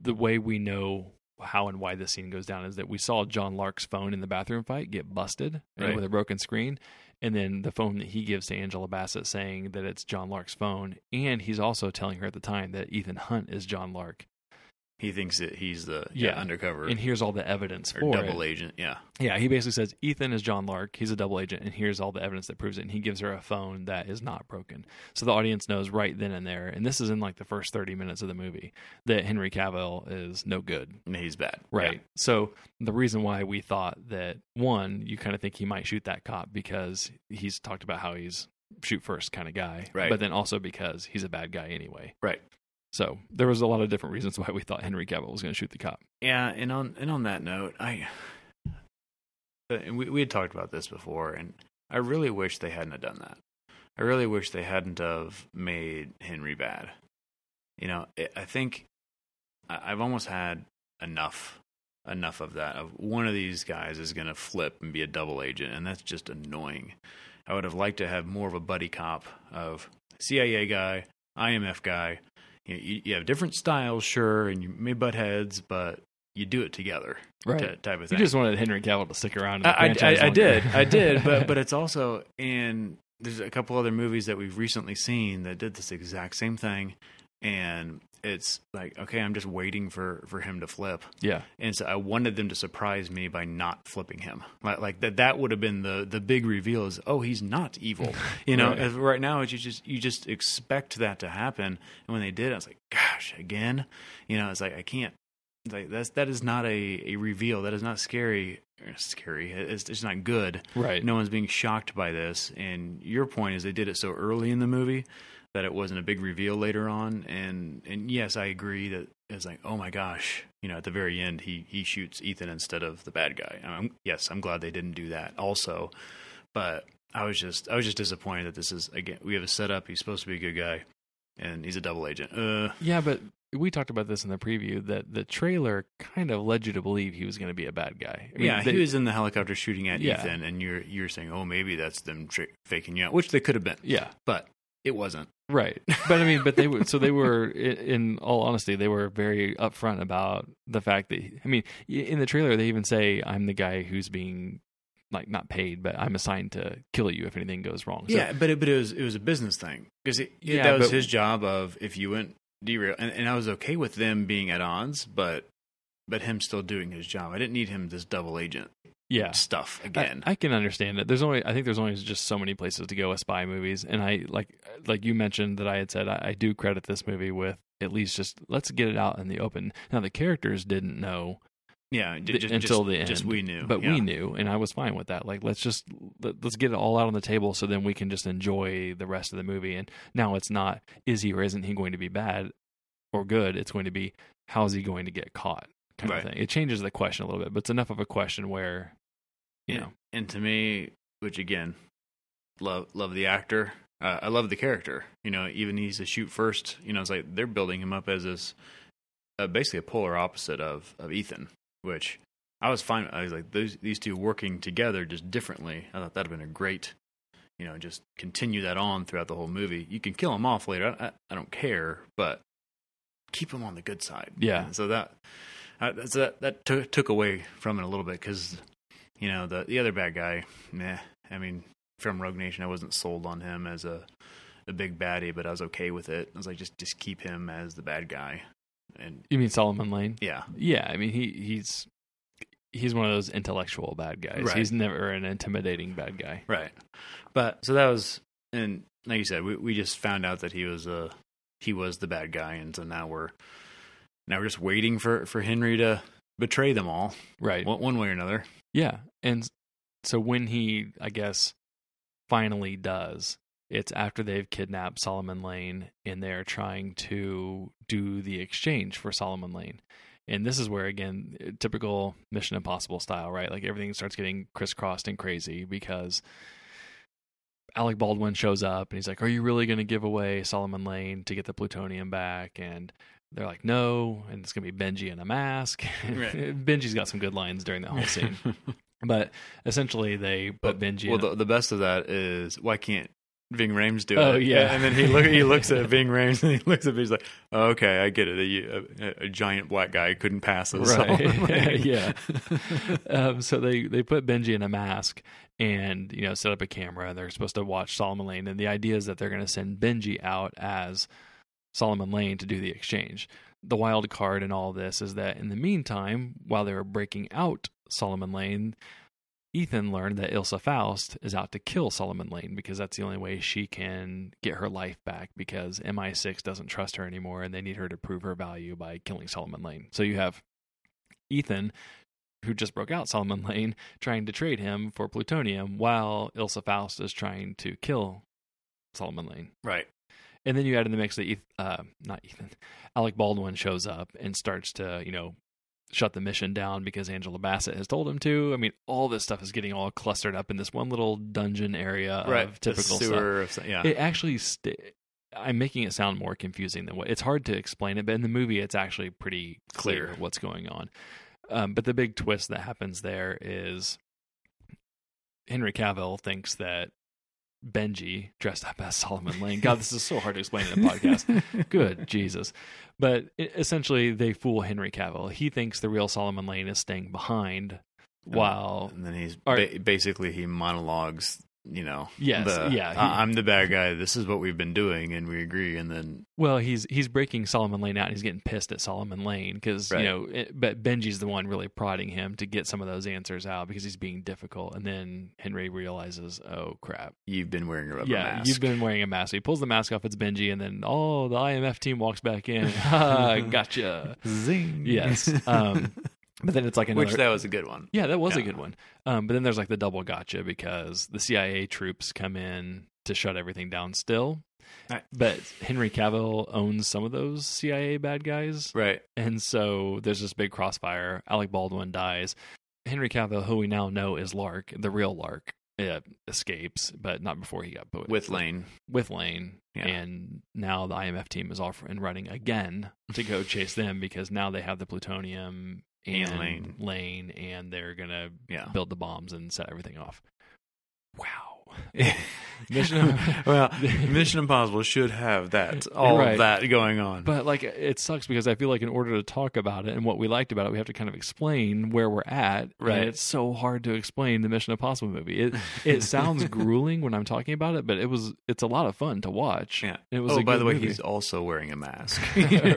the way we know how and why this scene goes down is that we saw John Lark's phone in the bathroom fight get busted
Right.
with a broken screen. And then the phone that he gives to Angela Bassett saying that it's John Lark's phone. And he's also telling her at the time that Ethan Hunt is John Lark.
He thinks that he's the yeah,
Yeah.
undercover
And here's all the evidence
or
for
double
it.
agent. Yeah.
Yeah, he basically says Ethan is John Lark. He's a double agent, and here's all the evidence that proves it. And he gives her a phone that is not broken, so the audience knows right then and there. And this is in like the first thirty minutes of the movie that Henry Cavill is no good.
And he's bad.
Right. So the reason why we thought that one, you kind of think he might shoot that cop because he's talked about how he's shoot first kind of guy,
Right.
But then also because he's a bad guy anyway.
Right.
So there was a lot of different reasons why we thought Henry Cavill was going to shoot the cop.
Yeah, and on and on that note, I uh, and we we had talked about this before, and I really wish they hadn't have done that. I really wish they hadn't have made Henry bad. You know, I think I've almost had enough enough of that. Of one of these guys is going to flip and be a double agent, and that's just annoying. I would have liked to have more of a buddy cop of CIA guy, IMF guy. You, you, you have different styles, sure, and you may butt heads, but you do it together, ty- type of thing.
You just wanted Henry Cavill to stick around. In the
I, I,
franchise
I, I did, I did, but but it's also and there's a couple other movies that we've recently seen that did this exact same thing, and it's like okay, I'm just waiting for for him to flip,
yeah,
and so I wanted them to surprise me by not flipping him, like, like that. That would have been the the big reveal is oh he's not evil, you know.
Right.
As right now, it's you just you just expect that to happen, and when they did, I was like, gosh, again, you know, it's like I can't. Like that's that is not a, a reveal. That is not scary. or Scary. It's, it's not good
right.
no one's being shocked by this. And your point is they did it so early in the movie that it wasn't a big reveal later on. And and yes, I agree that it's like, oh my gosh, you know, at the very end he he shoots Ethan instead of the bad guy. Um, yes, I'm glad they didn't do that also, but I was just I was just disappointed that this is again we have a setup. He's supposed to be a good guy, and he's a double agent. Uh,
Yeah, but we talked about this in the preview that the trailer kind of led you to believe he was going to be a bad guy. I mean,
yeah,
they-
he was in the helicopter shooting at
Yeah.
Ethan, and you're you're saying, oh, maybe that's them tra- faking you out, which they could have been,
Yeah,
but it wasn't.
right. But I mean, but they were so they were in all honesty, they were very upfront about the fact that I mean, in the trailer they even say I'm the guy who's being like not paid, but I'm assigned to kill you if anything goes wrong. So,
yeah, but it, but it was it was a business thing because
Yeah,
that was
but-
his job of if you went derail, and, and I was okay with them being at odds, but but him still doing his job. I didn't need him this double agent
yeah.
stuff again.
I, can understand it. There's only I think there's only just so many places to go with spy movies, and I like like you mentioned that I had said I, I do credit this movie with at least just let's get it out in the open. Now the characters didn't know
yeah, j-
th- until
just,
the end,
just we knew,
but
yeah.
we knew, and I was fine with that. Like let's just let, let's get it all out on the table, so then we can just enjoy the rest of the movie. And now it's not is he or isn't he going to be bad or good? It's going to be how's he going to get caught kind
Right.
of thing. It changes the question a little bit, but it's enough of a question where you
And-
know
and to me, which again, love love the actor. Uh, I love the character. You know, even he's a shoot first. You know, it's like they're building him up as this, uh, basically a polar opposite of of Ethan, which I was fine. I was like those these two working together just differently. I thought that'd have been a great, you know, just continue that on throughout the whole movie. You can kill him off later. I, I, I don't care, but keep him on the good side.
Yeah.
And so that uh, so that that took took away from it a little bit because you know the the other bad guy, meh. I mean, from Rogue Nation, I wasn't sold on him as a a big baddie, but I was okay with it. I was like, just just keep him as the bad guy, and
you mean Solomon Lane.
yeah,
Yeah, I mean he he's he's one of those intellectual bad guys.
Right.
He's never an intimidating bad guy.
right. But so that was, and like you said, we we just found out that he was a he was the bad guy, and so now we're now we're just waiting for for Henry to betray them all
Right.
one, one way or another.
yeah. And so when he I guess finally does, it's after they've kidnapped Solomon Lane and they're trying to do the exchange for Solomon Lane. And this is where again typical Mission Impossible style, right? Like everything starts getting crisscrossed and crazy because Alec Baldwin shows up and he's like, "Are you really going to give away Solomon Lane to get the plutonium back?" And they're like, "No," and it's going to be Benji in a mask.
Right.
Benji's got some good lines during that whole scene. But essentially, they put Benji.
Well,
in a-
the, the best of that is why can't Ving Rhames do
Oh,
it?
yeah.
and then he look he looks at Ving Rhames and he looks at me. He's like, oh, "Okay, I get it. A, a, a giant black guy couldn't pass this."
right yeah um, so they they put benji in a mask and you know set up a camera and they're supposed to watch solomon lane and the idea is that they're going to send benji out as solomon lane to do the exchange the wild card in all this is that in the meantime while they were breaking out solomon lane ethan learned that ilsa faust is out to kill solomon lane because that's the only way she can get her life back because mi6 doesn't trust her anymore and they need her to prove her value by killing solomon lane so you have Ethan, who just broke out Solomon Lane, trying to trade him for plutonium while Ilsa Faust is trying to kill Solomon Lane.
right.
And then you add in the mix that Eth- uh, not Ethan, Alec Baldwin shows up and starts to, you know, shut the mission down because Angela Bassett has told him to. I mean, all this stuff is getting all clustered up in this one little dungeon area
Right.
of typical
the
stuff
sewer of, yeah.
it actually st- i'm making it sound more confusing than what it's hard to explain it but in the movie it's actually pretty clear,
Clear.
what's going on um, but the big twist that happens there is henry cavill thinks that benji dressed up as solomon lane. God this is so hard to explain in a podcast. Good jesus. But essentially they fool henry cavill. He thinks the real solomon lane is staying behind while
and then he's ba- basically he monologues. You know,
Yes,
the,
yeah, he-
"I- I'm the bad guy. This is what we've been doing, and we agree. And then
Well, he's he's breaking Solomon Lane out. and He's getting pissed at Solomon Lane because
Right.
you know, it, but Benji's the one really prodding him to get some of those answers out because he's being difficult. And then Henry realizes, oh crap,
you've been wearing a rubber
yeah,
mask.
you've been wearing a mask. So he pulls the mask off. It's Benji, and then oh, the IMF team walks back in. gotcha.
zing.
Yes. Um, but then it's like another.
which that was a good one.
yeah, that was a good one. Um, but then there's like the double gotcha because the CIA troops come in to shut everything down still.
Right.
But Henry Cavill owns some of those CIA bad guys.
Right.
And so there's this big crossfire. Alec Baldwin dies. Henry Cavill, who we now know is Lark, the real Lark, uh, escapes, but not before he got put
With Lane.
with Lane.
Yeah.
And now the IMF team is off and running again to go chase them because now they have the plutonium and,
And Lane.
Lane, and they're gonna
Yeah.
build the bombs and set everything off. Wow. Mission
well, Mission Impossible should have that all
Right.
of that going on.
But like it sucks because I feel like in order to talk about it and what we liked about it, we have to kind of explain where we're at.
Right.
And it's so hard to explain the Mission Impossible movie. It it sounds grueling when I'm talking about it, but it was it's a lot of fun to watch.
yeah.
It was
oh, by the way,
movie.
he's also wearing a mask.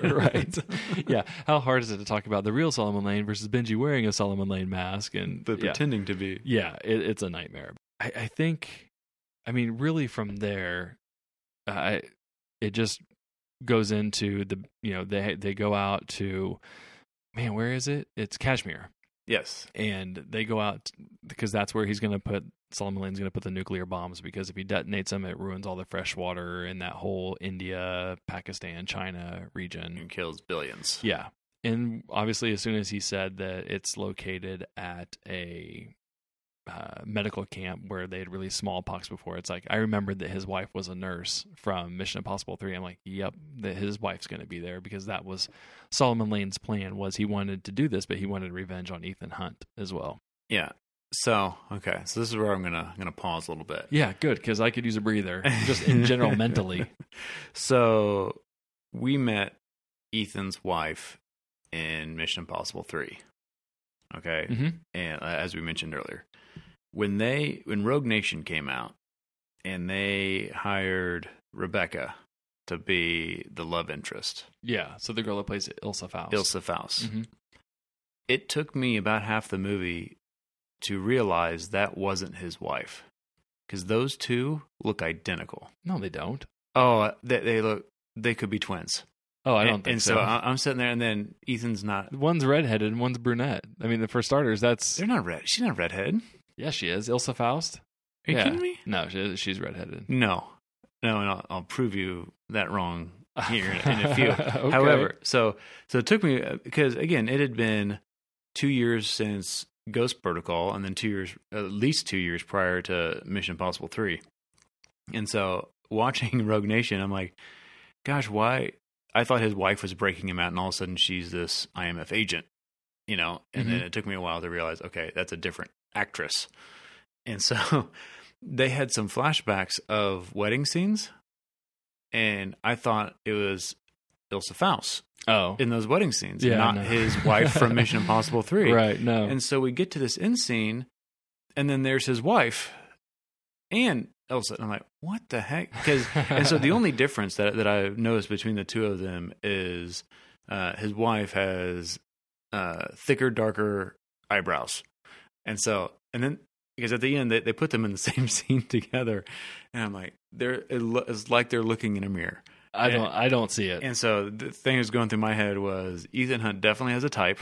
right. Yeah. How hard is it to talk about the real Solomon Lane versus Benji wearing a Solomon Lane mask and
But
yeah.
pretending to be.
Yeah, it, it's a nightmare. I, I think, I mean, really from there, uh, I it just goes into the you know they they go out to man where is it? It's Kashmir,
Yes.
and they go out because that's where he's going to put Solomon Lane's going to put the nuclear bombs because if he detonates them, it ruins all the fresh water in that whole India, Pakistan, China region.
And kills billions.
Yeah. And obviously, as soon as he said that it's located at a uh, medical camp where they had released smallpox before, it's like I remembered that his wife was a nurse from Mission Impossible Three. I'm like, yep, that his wife's going to be there because that was Solomon Lane's plan. Was he wanted to do this, but he wanted revenge on Ethan Hunt as well.
Yeah. So okay, so this is where I'm gonna gonna pause a little bit.
Yeah, good because I could use a breather just in general mentally.
So we met Ethan's wife in Mission Impossible Three. Okay,
hmm
and uh, as we mentioned earlier, when they when Rogue Nation came out and they hired Rebecca to be the love interest,
Yeah. So the girl that plays Ilsa Faust.
Ilsa Faust,
hmm
it took me about half the movie to realize that wasn't his wife because those two look identical.
No, they don't.
Oh, they, they look they could be twins.
Oh, I don't
and,
think
and
so.
so. I'm sitting there, and then Ethan's not.
One's redheaded and one's brunette. I mean, the for starters, that's
They're not red. She's not redhead.
Yeah, she is Ilsa Faust.
Are you
Yeah.
kidding me?
No, she, she's redheaded.
No, no, and I'll, I'll prove you that wrong here in, in a few.
Okay.
However, so so it took me because again, it had been two years since Ghost Protocol, and then two years, at least two years prior to Mission Impossible Three, and so watching Rogue Nation, I'm like, gosh, why? I thought his wife was breaking him out, and all of a sudden she's this IMF agent, you know. And then
Mhm.
it took me a while to realize, okay, that's a different actress, and so they had some flashbacks of wedding scenes, and I thought it was Ilsa Faust
Oh,
in those wedding scenes,
Yeah,
not
no.
his wife from Mission Impossible Three.
right. No.
And so we get to this end scene, and then there's his wife and Elsa. And I'm like, what the heck? Because and so the only difference that that I've noticed between the two of them is uh, his wife has uh, thicker, darker eyebrows, and so and then because at the end they, they put them in the same scene together, and I'm like, they're it lo- it's like they're looking in a mirror.
I don't. I don't see it.
And so the thing that was going through my head was Ethan Hunt definitely has a type.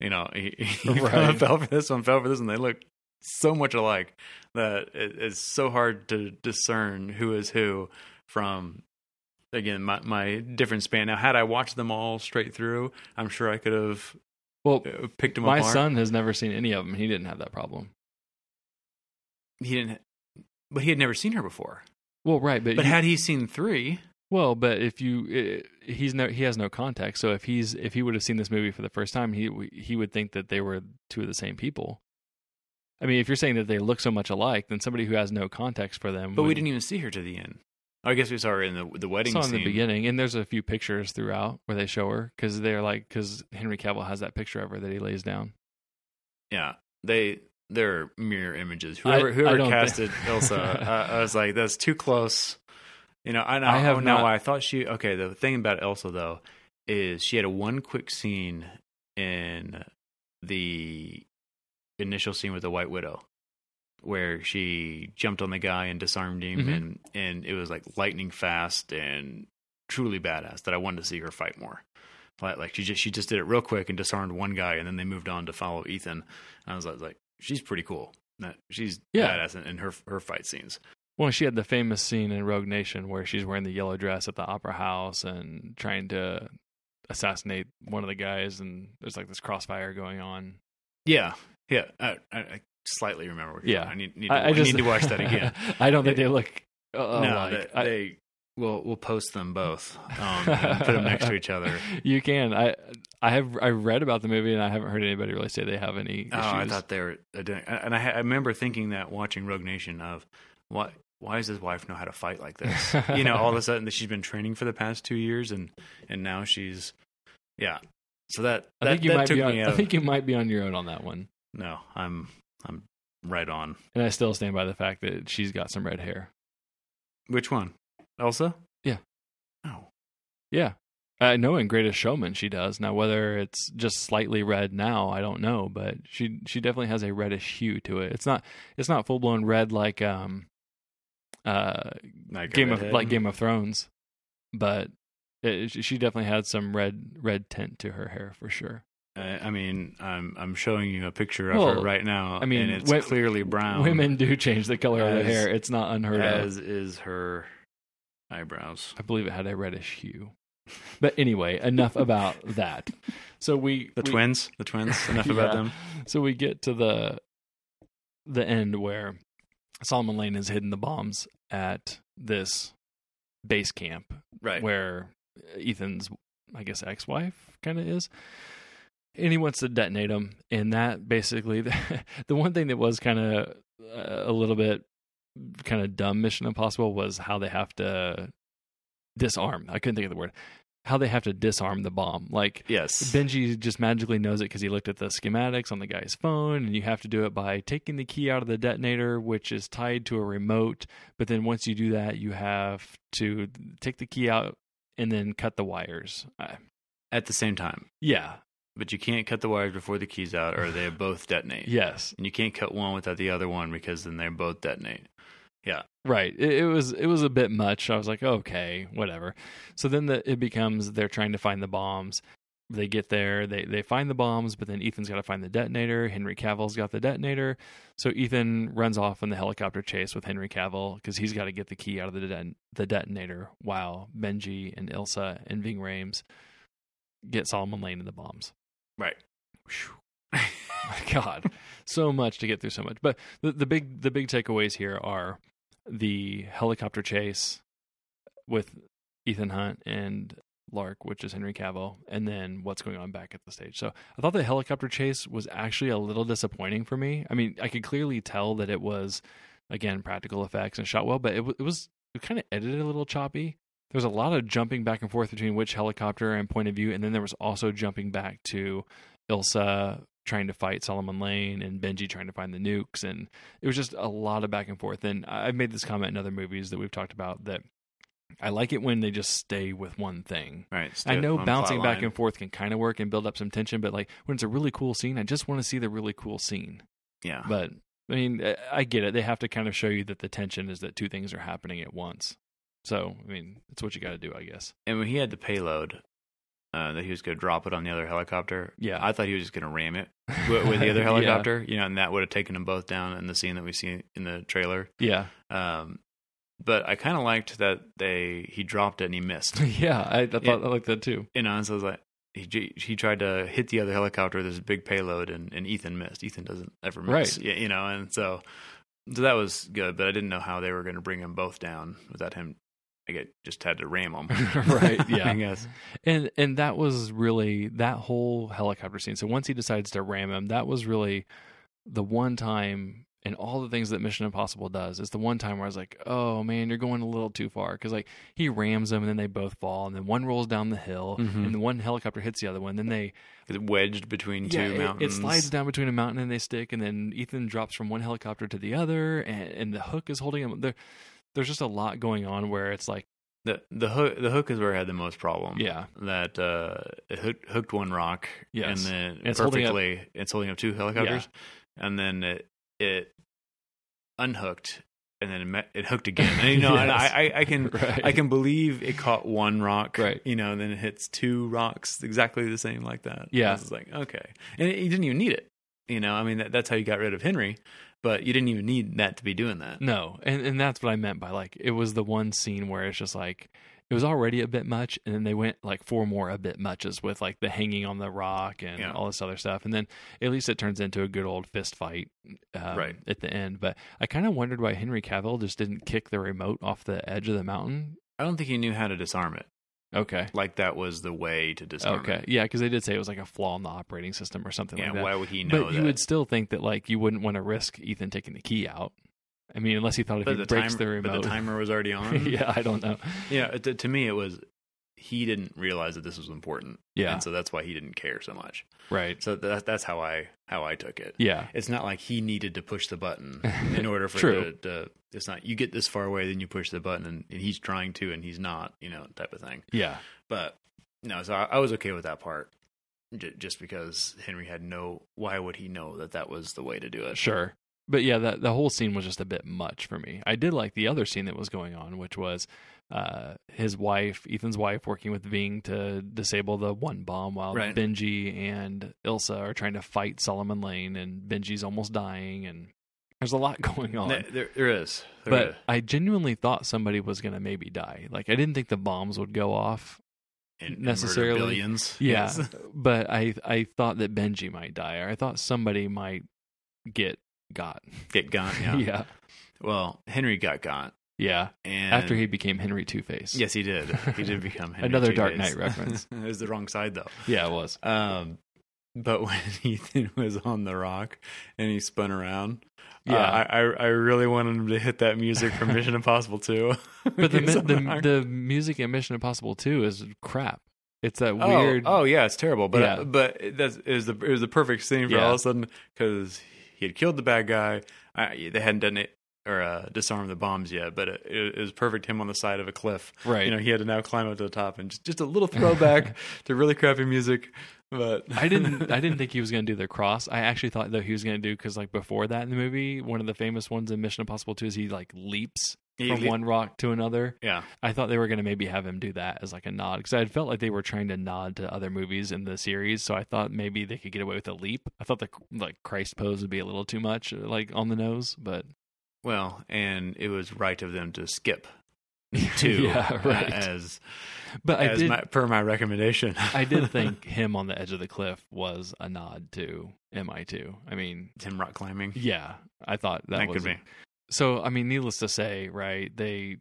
You know, he, he
Right.
fell for this one, fell for this one. They look so much alike that it, it's so hard to discern who is who from. Again, my my different span. Now, had I watched them all straight through, I'm sure I could have
Well,
uh, picked them
my
apart.
son has never seen any of them. He didn't have that problem.
he didn't, but he had never seen her before.
Well, right, but,
But
you-
had he seen three,
well, but if you, eh, he's no, he has no context. So if he's if he would have seen this movie for the first time, he he would think that they were two of the same people. I mean, if you're saying that they look so much alike, then somebody who has no context for them.
but we didn't even see her to the end. I guess we saw her in the the wedding
saw in the beginning, and there's a few pictures throughout where they show her because they're like because Henry Cavill has that picture of her that he lays down.
Yeah, they they're mirror images. Whoever
I
whoever
don't
casted Elsa, I, I was like, that's too close. You know, I know.
I have
oh, no,
not-
I thought she. Okay, the thing about Elsa though is she had a one quick scene in the initial scene with the White Widow. Where she jumped on the guy and disarmed him,
Mhm.
and and it was like lightning fast and truly badass. That I wanted to see her fight more. Like, like she just she just did it real quick and disarmed one guy, and then they moved on to follow Ethan. And I was like, like she's pretty cool. She's
Yeah.
badass in, in her her fight scenes.
Well, she had the famous scene in Rogue Nation where she's wearing the yellow dress at the opera house and trying to assassinate one of the guys, and there's like this crossfire going on.
Yeah, yeah. I, I, I slightly remember.
Yeah.
I need need to,
I, I
I need to watch that again.
I don't think they look uh,
no,
alike.
they,
I-
they we'll we'll post them both. Um, put them next to each other.
You can. I I have I read about the movie and I haven't heard anybody really say they have any
Oh,
issues.
I thought they were uh, and I, I remember thinking that watching Rogue Nation of what. Why does his wife know how to fight like this? you know, all of a sudden that she's been training for the past two years, and and now she's, yeah. So that
I
that,
think you might
took
be on, I think you might be on your own on that one.
no, I'm I'm right on.
And I still stand by the fact that she's got some red hair.
Which one, Elsa?
Yeah.
Oh,
Yeah. I know in Greatest Showman she does. Now whether it's just slightly red now, I don't know, but she she definitely has a reddish hue to it. It's not it's not full blown red like um uh
like
Game of like Game of Thrones, but it, she definitely had some red red tint to her hair for sure.
I mean, I'm I'm showing you a picture of
Well,
her right now.
I mean,
and it's clearly brown.
Women do change the color of the
as-
hair. It's not unheard of.
as is her eyebrows.
I believe it had a reddish hue. But anyway, enough about that. So we
The
we-
twins, the twins. Enough about them.
So we get to the the end where Solomon Lane has hidden the bombs at this base camp
Right.
where Ethan's, I guess, ex-wife kind of is, and he wants to detonate them. And that basically, the one thing that was kind of uh, a little bit kind of dumb Mission Impossible was how they have to disarm. I couldn't think of the word. How they have to disarm the bomb, like
Yes.
Benji just magically knows it because he looked at the schematics on the guy's phone, and you have to do it by taking the key out of the detonator, which is tied to a remote. But then once you do that, you have to take the key out and then cut the wires.
At the same time.
yeah,
But you can't cut the wires before the keys out or they both detonate.
yes,
And you can't cut one without the other one because then they both detonate. Yeah.
Right. It, it was it was a bit much. I was like, okay, whatever. So then the, it becomes they're trying to find the bombs. They get there, they they find the bombs, but then Ethan's got to find the detonator. Henry Cavill's got the detonator, so Ethan runs off in the helicopter chase with Henry Cavill because he's got to get the key out of the the detonator, while Benji and Ilsa and Ving Rhames get Solomon Lane and the bombs.
Right.
My god so much to get through so much but the, the big the big takeaways here are the helicopter chase with ethan hunt and Lark, which is Henry Cavill, and then what's going on back at the stage. So I thought the helicopter chase was actually a little disappointing for me. I mean, I could clearly tell that it was again practical effects and shot well, but it, it was it kind of edited a little choppy. There was a lot of jumping back and forth between which helicopter and point of view, and then there was also jumping back to Ilsa trying to fight Solomon Lane and Benji trying to find the nukes, and it was just a lot of back and forth. And I've made this comment in other movies that we've talked about that I like it when they just stay with one thing.
Right.
I know bouncing back and forth can kind of work and build up some tension, but like when it's a really cool scene, I just want to see the really cool scene.
Yeah.
But I mean, I- I get it. They have to kind of show you that the tension is that two things are happening at once. So, I mean, it's what you got to do, I guess.
and when he had the payload uh, that he was going to drop it on the other helicopter,
Yeah.
I thought he was just going to ram it with, with the other
Yeah.
helicopter, you know, and that would have taken them both down in the scene that we see in the trailer.
Yeah.
Um, but I kind of liked that they he dropped it and he missed.
yeah. I, I thought
Yeah.
I liked that too.
you know, and so I was like, he he tried to hit the other helicopter with this big payload, and, and Ethan missed. Ethan doesn't ever miss,
Right.
you know, and so so that was good. But I didn't know how they were going to bring them both down without him. I get just had to ram them,
Right, yeah.
I guess.
And and that was really that whole helicopter scene. So once he decides to ram him, that was really the one time in all the things that Mission Impossible does. It's the one time where I was like, "Oh man, you're going a little too far." Because like he rams them, and then they both fall, and then one rolls down the hill,
Mhm.
and the one helicopter hits the other one. Then they
It's wedged between two
yeah, it-
mountains.
It, slides down between a mountain and they stick, and then Ethan drops from one helicopter to the other, and, and the hook is holding him. There, there's just a lot going on where it's like,
The the hook the hook is where I had the most problem.
yeah,
that uh, it hooked, hooked one rock,
Yes.
and then
And it's holding up-
it's holding up two helicopters, and then it it unhooked, and then it, met, it hooked again. And you know, and
Yes.
I, I I can
right,
I can believe it caught one rock,
Right.
You know, and then it hits two rocks exactly the same like that.
Yeah.
it's like okay, and you didn't even need it. You know, I mean that, that's how you got rid of Henry, but you didn't even need that to be doing that.
No, and and that's what I meant by like it was the one scene where it's just like it was already a bit much, and then they went like four more a bit muches with like the hanging on the rock and
Yeah.
all this other stuff, and then at least it turns into a good old fist fight um,
Right.
at the end. But I kind of wondered why Henry Cavill just didn't kick the remote off the edge of the mountain.
I don't think he knew how to disarm it.
Okay.
Like that was the way to disarm
Okay.
it.
Yeah, because they did say it was like a flaw in the operating system or something
Yeah,
like that.
why would he know
but
that?
you would still think that like you wouldn't want to risk Ethan taking the key out. I mean, unless he thought if
but
he
the
breaks
timer,
the remote.
but the timer was already on.
yeah, I don't know.
Yeah, to, to me, it was he didn't realize that this was important.
Yeah.
and so that's why he didn't care so much.
Right.
So that, that's how I how I took it.
Yeah.
It's not like he needed to push the button in order for
True.
it to, to. It's not you get this far away, then you push the button, and, and he's trying to, and he's not, you know, type of thing.
Yeah.
But no, so I, I was okay with that part, j- just because Henry had no. Why would he know that that was the way to do it?
Sure. But yeah, that the whole scene was just a bit much for me. I did like the other scene that was going on, which was uh, his wife, Ethan's wife, working with Ving to disable the one bomb while
Right.
Benji and Ilsa are trying to fight Solomon Lane, and Benji's almost dying, and there's a lot going on.
There, there, is, There
but
is.
I genuinely thought somebody was going to maybe die. Like I didn't think the bombs would go off. Necessarily-
billions.
Yeah,
Yes.
but I I thought that Benji might die, or I thought somebody might get got.
get gone. Yeah.
yeah.
Well, Henry got got,
Yeah,
and
after he became Henry Two Face.
Yes, he did. He did become Henry
Another Dark
Two-Face.
Knight reference.
it was the wrong side though.
yeah, it was.
Um, but when Ethan was on the rock and he spun around,
Yeah.
uh, I, I really wanted him to hit that music from Mission Impossible Two.
But the
He was
mi-
on
the the music in Mission Impossible Two is crap. It's that
Oh,
weird.
Oh, yeah, it's terrible. But
Yeah.
but that's it was the it was the perfect scene for
Yeah.
all of a sudden because he had killed the bad guy. I, they hadn't done it or uh, disarmed the bombs yet, but it, it was perfect. Him on the side of a cliff.
right.
You know, he had to now climb up to the top and just, just a little throwback to really crappy music. But
I didn't. I didn't think he was going to do the cross. I actually thought that he was going to do because, like, before that in the movie, one of the famous ones in Mission Impossible Two is he like leaps
He
from
le-
one rock to another.
yeah,
I thought they were going to maybe have him do that as like a nod because I had felt like they were trying to nod to other movies in the series. So I thought maybe they could get away with a leap. I thought the like Christ pose would be a little too much, like on the nose, but
well, and it was right of them to skip two.
Yeah, uh, right.
As
but I
as
did.
my, per my recommendation.
I did think him on the edge of the cliff was a nod to MI2. I mean,
him rock climbing.
yeah, I thought that,
That,
was
could be.
So, I mean, needless to say, right? They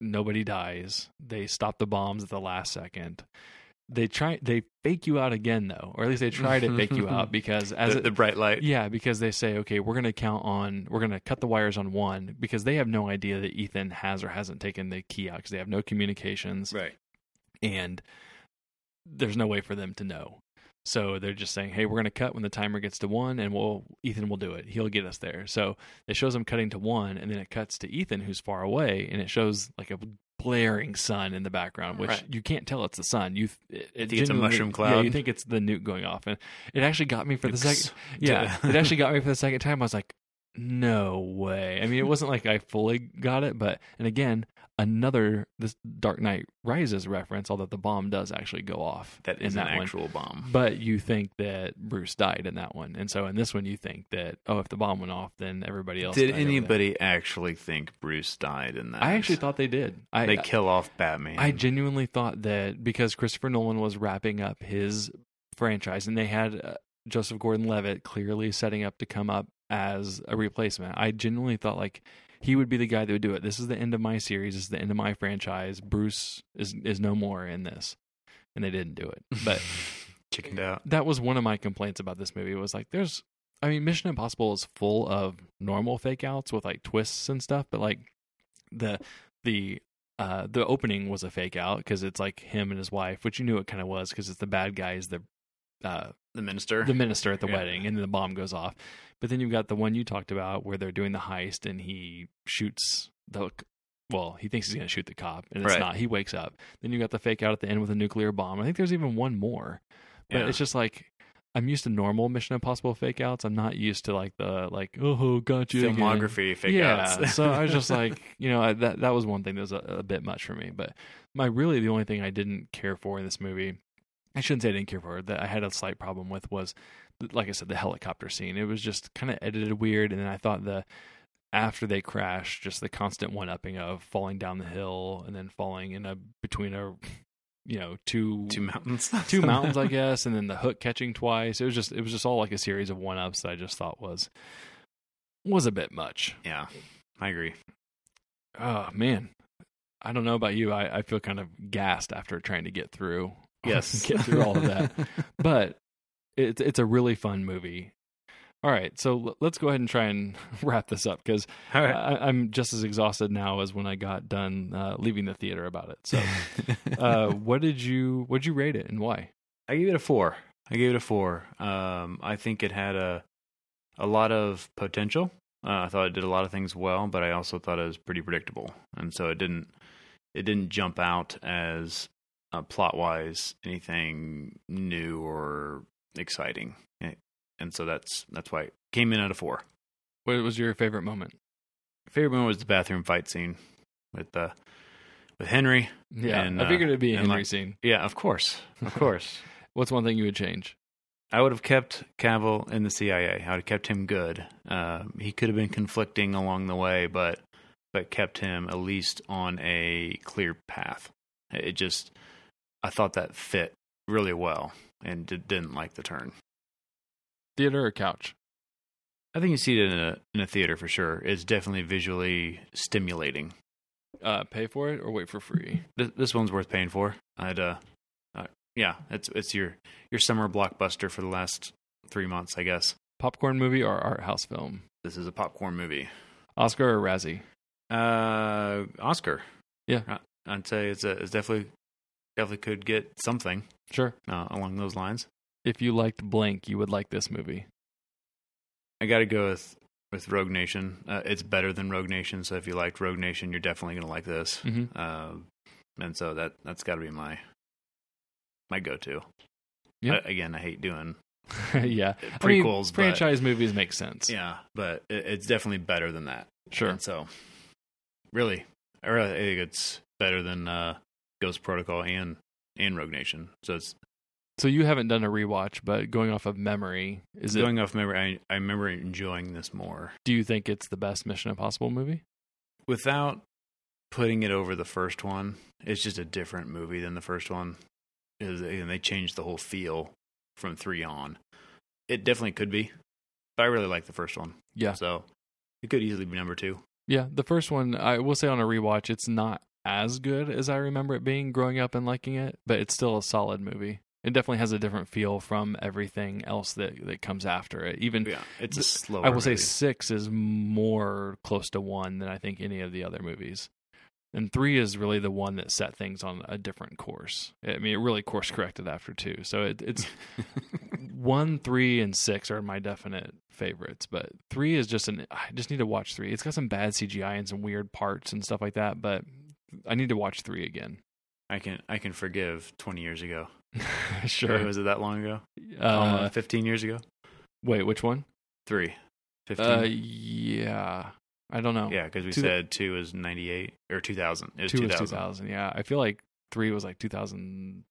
nobody dies. They stop the bombs at the last second. They try they fake you out again though, or at least they try to fake you out because as
the,
it,
the bright light.
yeah, because they say, okay, we're going to count on, we're going to cut the wires on one because they have no idea that Ethan has or hasn't taken the key out because they have no communications
Right.
and there's no way for them to know. So they're just saying, hey, we're going to cut when the timer gets to one and we'll, Ethan will do it. He'll get us there. So it shows them cutting to one and then it cuts to Ethan who's far away and it shows like a blaring sun in the background, which
Right.
you can't tell it's the sun. You, it, it
think it's a
genuinely-
mushroom
Yeah, you think it's the nuke going off. And it actually got me for the second. Yeah, it actually got me for the second time. I was like, no way. I mean, it wasn't like I fully got it, but and again, another this Dark Knight Rises reference, although the bomb does actually go off
That
in that
an
one.
actual bomb.
But you think that Bruce died in that one, and so in this one, you think that oh, if the bomb went off, then everybody else.
Did anybody actually think Bruce died in that?
I actually thought they did. I
they kill off Batman.
I genuinely thought that because Christopher Nolan was wrapping up his franchise and they had uh, Joseph Gordon-Levitt clearly setting up to come up as a replacement. I genuinely thought like he would be the guy that would do it. This is the end of my series. This is the end of my franchise. Bruce is is no more in this, and they didn't do it. But
chickened out.
that was one of my complaints about this movie. Was like there's, I mean, Mission Impossible is full of normal fake outs with like twists and stuff, but like the the uh the opening was a fake out because it's like him and his wife, which you knew it kind of was because it's the bad guy is the uh
The minister.
the minister at the
Yeah.
wedding, and then the bomb goes off. But then you've got the one you talked about where they're doing the heist and he shoots the. Well, he thinks he's going to shoot the cop, and it's
Right.
not. He wakes up. Then you got the fake out at the end with a nuclear bomb. I think there's even one more, but
Yeah.
it's just like I'm used to normal Mission Impossible fake outs. I'm not used to like the like oh, oh gotcha again."
filmography fake
yeah,
outs.
so I was just like, you know, I, that that was one thing that was a, a bit much for me. But my really the only thing I didn't care for in this movie, I shouldn't say I didn't care for it. that I had a slight problem with was, like I said, the helicopter scene. It was just kind of edited weird, and then I thought the after they crash, just the constant one upping of falling down the hill and then falling in a between a, you know, two
two mountains.
two mountains, I guess, and then the hook catching twice. It was just it was just all like a series of one ups that I just thought was was a bit much.
yeah, I agree.
Oh man, I don't know about you. I, I feel kind of gassed after trying to get through.
Yes,
get through all of that. But it's it's a really fun movie. All right, so let's go ahead and try and wrap this up because
right.
I'm just as exhausted now as when I got done uh, leaving the theater about it. So, uh, what did you what did you rate it and why?
I gave it a four. I gave it a four. Um, I think it had a a lot of potential. Uh, I thought it did a lot of things well, but I also thought it was pretty predictable, and so it didn't it didn't jump out as uh, plot wise anything new or exciting, Eh, and so that's that's why it came in at a four.
What was your favorite moment?
Favorite moment was the bathroom fight scene with uh, with Henry.
Yeah,
And,
I figured
uh,
it'd be a Henry
like-
scene.
Yeah, of course, of course.
What's one thing you would change?
I would have kept Cavill in the CIA. I would have kept him good. Uh, he could have been conflicting along the way, but but kept him at least on a clear path. It just, I thought that fit really well, and did, didn't like the turn.
Theater or couch?
I think you see it in a in a theater for sure. It's definitely visually stimulating.
Uh, pay for it or wait for free?
This, this one's worth paying for. I'd, uh, uh, yeah, it's it's your your summer blockbuster for the last three months, I guess.
Popcorn movie or art house film?
This is a popcorn movie.
Oscar or Razzie?
Uh, Oscar.
Yeah.
I- I'd say it's a, it's definitely definitely could get something
Sure.
uh, along those lines.
If you liked Blank, you would like this movie.
I got to go with with Rogue Nation. Uh, it's better than Rogue Nation, so if you liked Rogue Nation, you're definitely gonna like this.
Mm-hmm.
Um, and so that that's got to be my my go to.
Yeah.
again, I hate doing
yeah. I mean,
prequels, but
franchise movies make sense.
yeah, but it, it's definitely better than that.
Sure.
And so, really, I really think it's better than uh, Ghost Protocol and and Rogue Nation. So it's
So you haven't done a rewatch, but going off of memory, is it?
going off memory. I, I remember enjoying this more
Do you think it's the best Mission Impossible movie?
without putting it over the first one. It's just a different movie than the first one. Is and they changed the whole feel from three on. It definitely could be, but I really like the first one.
Yeah.
So it could easily be number two.
Yeah, the first one, I will say on a rewatch, it's not as good as I remember it being growing up and liking it, but it's still a solid movie. It definitely has a different feel from everything else that that comes after it. Even
Yeah, it's a slower.
I will say six is more close to one than I think any of the other movies. And three is really the one that set things on a different course. I mean, it really course corrected after two. So it, it's one, three, and six are my definite favorites. But three is just an. I just need to watch three. It's got some bad CGI and some weird parts and stuff like that. But I need to watch three again.
I can I can forgive twenty years ago.
sure.
was it that long ago?
Uh,
Fifteen years ago.
wait, which one?
Three. Fifteen.
Uh, yeah. I don't know.
yeah, because we
two-
said two was ninety eight or two thousand. It was
two
two
was two
thousand.
Yeah, I feel like three was like two thousand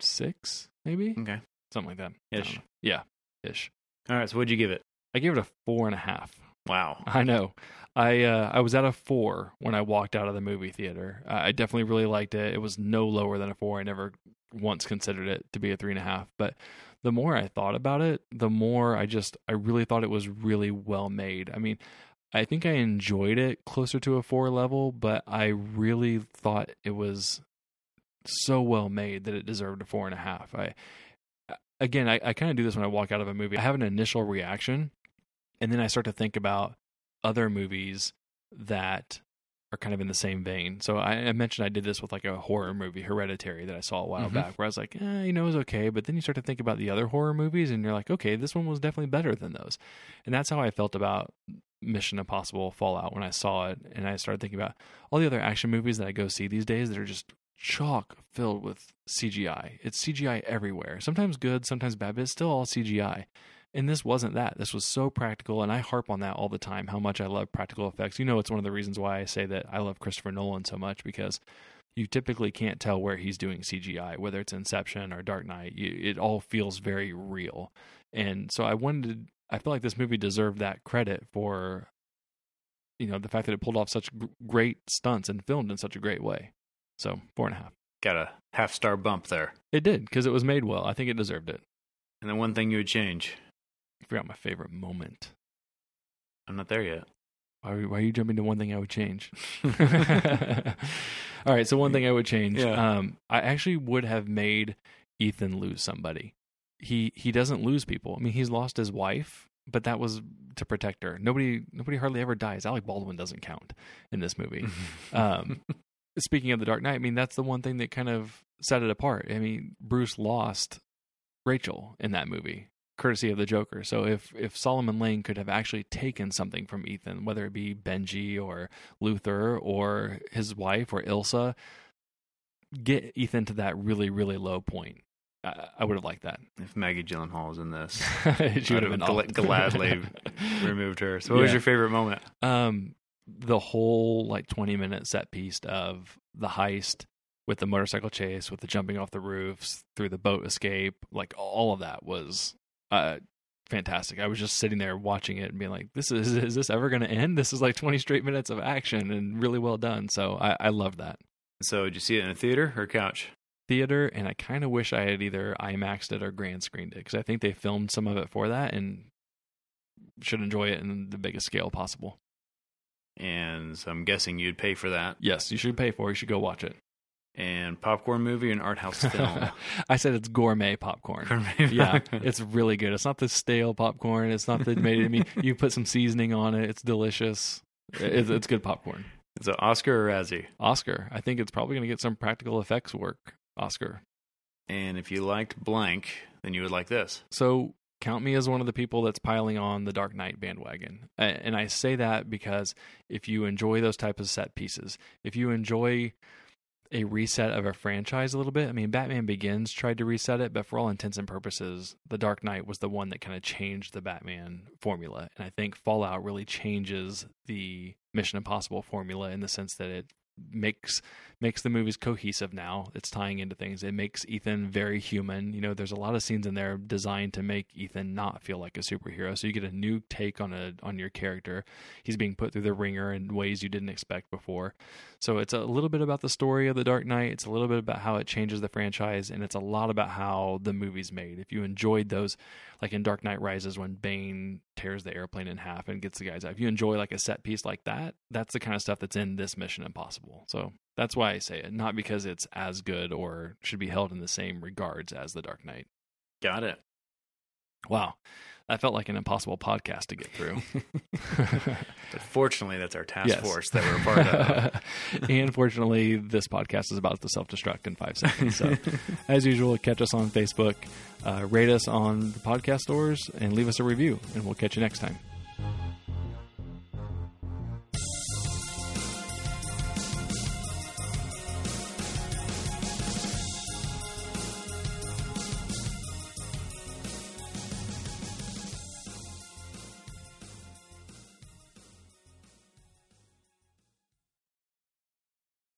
six, maybe
Okay.
something like that.
Ish.
Yeah, ish.
All right. So what'd you give it?
I gave it a four and a half.
Wow.
I know. I uh, I was at a four when I walked out of the movie theater. I definitely really liked it. It was no lower than a four. I never once considered it to be a three and a half. But the more I thought about it, the more I just I really thought it was really well made. I mean, I think I enjoyed it closer to a four level, but I really thought it was so well made that it deserved a four and a half. I again, I, I kind of do this when I walk out of a movie. I have an initial reaction, and then I start to think about other movies that are kind of in the same vein. So I, I mentioned I did this with like a horror movie, Hereditary, that I saw a while
Mhm.
back, where I was like, eh, you know, it was okay. But then you start to think about the other horror movies, and you're like, okay, this one was definitely better than those. And that's how I felt about Mission Impossible Fallout when I saw it, and I started thinking about all the other action movies that I go see these days that are just chalk filled with CGI. It's CGI everywhere. Sometimes good, sometimes bad, but it's still all CGI. And this wasn't that. This was so practical, and I harp on that all the time. How much I love practical effects. You know, it's one of the reasons why I say that I love Christopher Nolan so much because you typically can't tell where he's doing CGI, whether it's Inception or Dark Knight. You, it all feels very real, and so I wanted. I feel like this movie deserved that credit for, you know, the fact that it pulled off such great stunts and filmed in such a great way. So four and a half.
Got a half star bump there.
It did because it was made well. I think it deserved it.
And then one thing you would change.
I forgot my favorite moment.
I'm not there yet.
Why are, why are you jumping to one thing I would change? All right, so one thing I would change.
Yeah.
Um, I actually would have made Ethan lose somebody. He he doesn't lose people. I mean, he's lost his wife, but that was to protect her. Nobody nobody hardly ever dies. Alec Baldwin doesn't count in this movie. um, speaking of the Dark Knight, I mean that's the one thing that kind of set it apart. I mean, Bruce lost Rachel in that movie, courtesy of the Joker. So if if Solomon Lane could have actually taken something from Ethan, whether it be Benji or Luther or his wife or Ilsa, get Ethan to that really really low point. I, I would have liked that.
if Maggie Gyllenhaal was in this,
she would have
gla- gladly removed her. So, what was your favorite moment?
um the whole like 20 minute set piece of the heist with the motorcycle chase with the jumping off the roofs through the boat escape like all of that was uh fantastic. I was just sitting there watching it and being like this is is this ever going to end? This is like 20 straight minutes of action and really well done. So i i love that.
So, did you see it in a theater or couch?
theater and i kind of wish i had either imaxed it or grand screened it because i think they filmed some of it for that and should enjoy it in the biggest scale possible.
And so I'm guessing you'd pay for that.
yes you should pay for it. You should go watch it
And popcorn movie and art house film.
I said it's gourmet popcorn. yeah, it's really good. It's not the stale popcorn. It's not the made. I mean, you put some seasoning on it. It's delicious. It's, it's good popcorn.
It's an Oscar or Razzie.
Oscar. I think it's probably going to get some practical effects work. Oscar.
And if you liked blank, then you would like this.
So count me as one of the people that's piling on the Dark Knight bandwagon. And I say that because if you enjoy those type of set pieces, if you enjoy a reset of a franchise a little bit, I mean, Batman Begins tried to reset it, but for all intents and purposes, The Dark Knight was the one that kind of changed the Batman formula. And I think Fallout really changes the Mission Impossible formula in the sense that it makes makes the movies cohesive now. It's tying into things. It makes Ethan very human. You know, there's a lot of scenes in there designed to make Ethan not feel like a superhero. So you get a new take on a on your character. He's being put through the ringer in ways you didn't expect before. So it's a little bit about the story of the Dark Knight. It's a little bit about how it changes the franchise, and it's a lot about how the movie's made. If you enjoyed those, like in Dark Knight Rises, when Bane tears the airplane in half and gets the guys out. If you enjoy like a set piece like that, that's the kind of stuff that's in this Mission Impossible. So that's why I say it, not because it's as good or should be held in the same regards as The Dark Knight.
Got it.
Wow. That felt like an impossible podcast to get through.
but fortunately, that's our task
Yes.
force that we're a part of.
and fortunately, this podcast is about to self destruct in five seconds. So, as usual, catch us on Facebook, uh, rate us on the podcast stores, and leave us a review. And we'll catch you next time.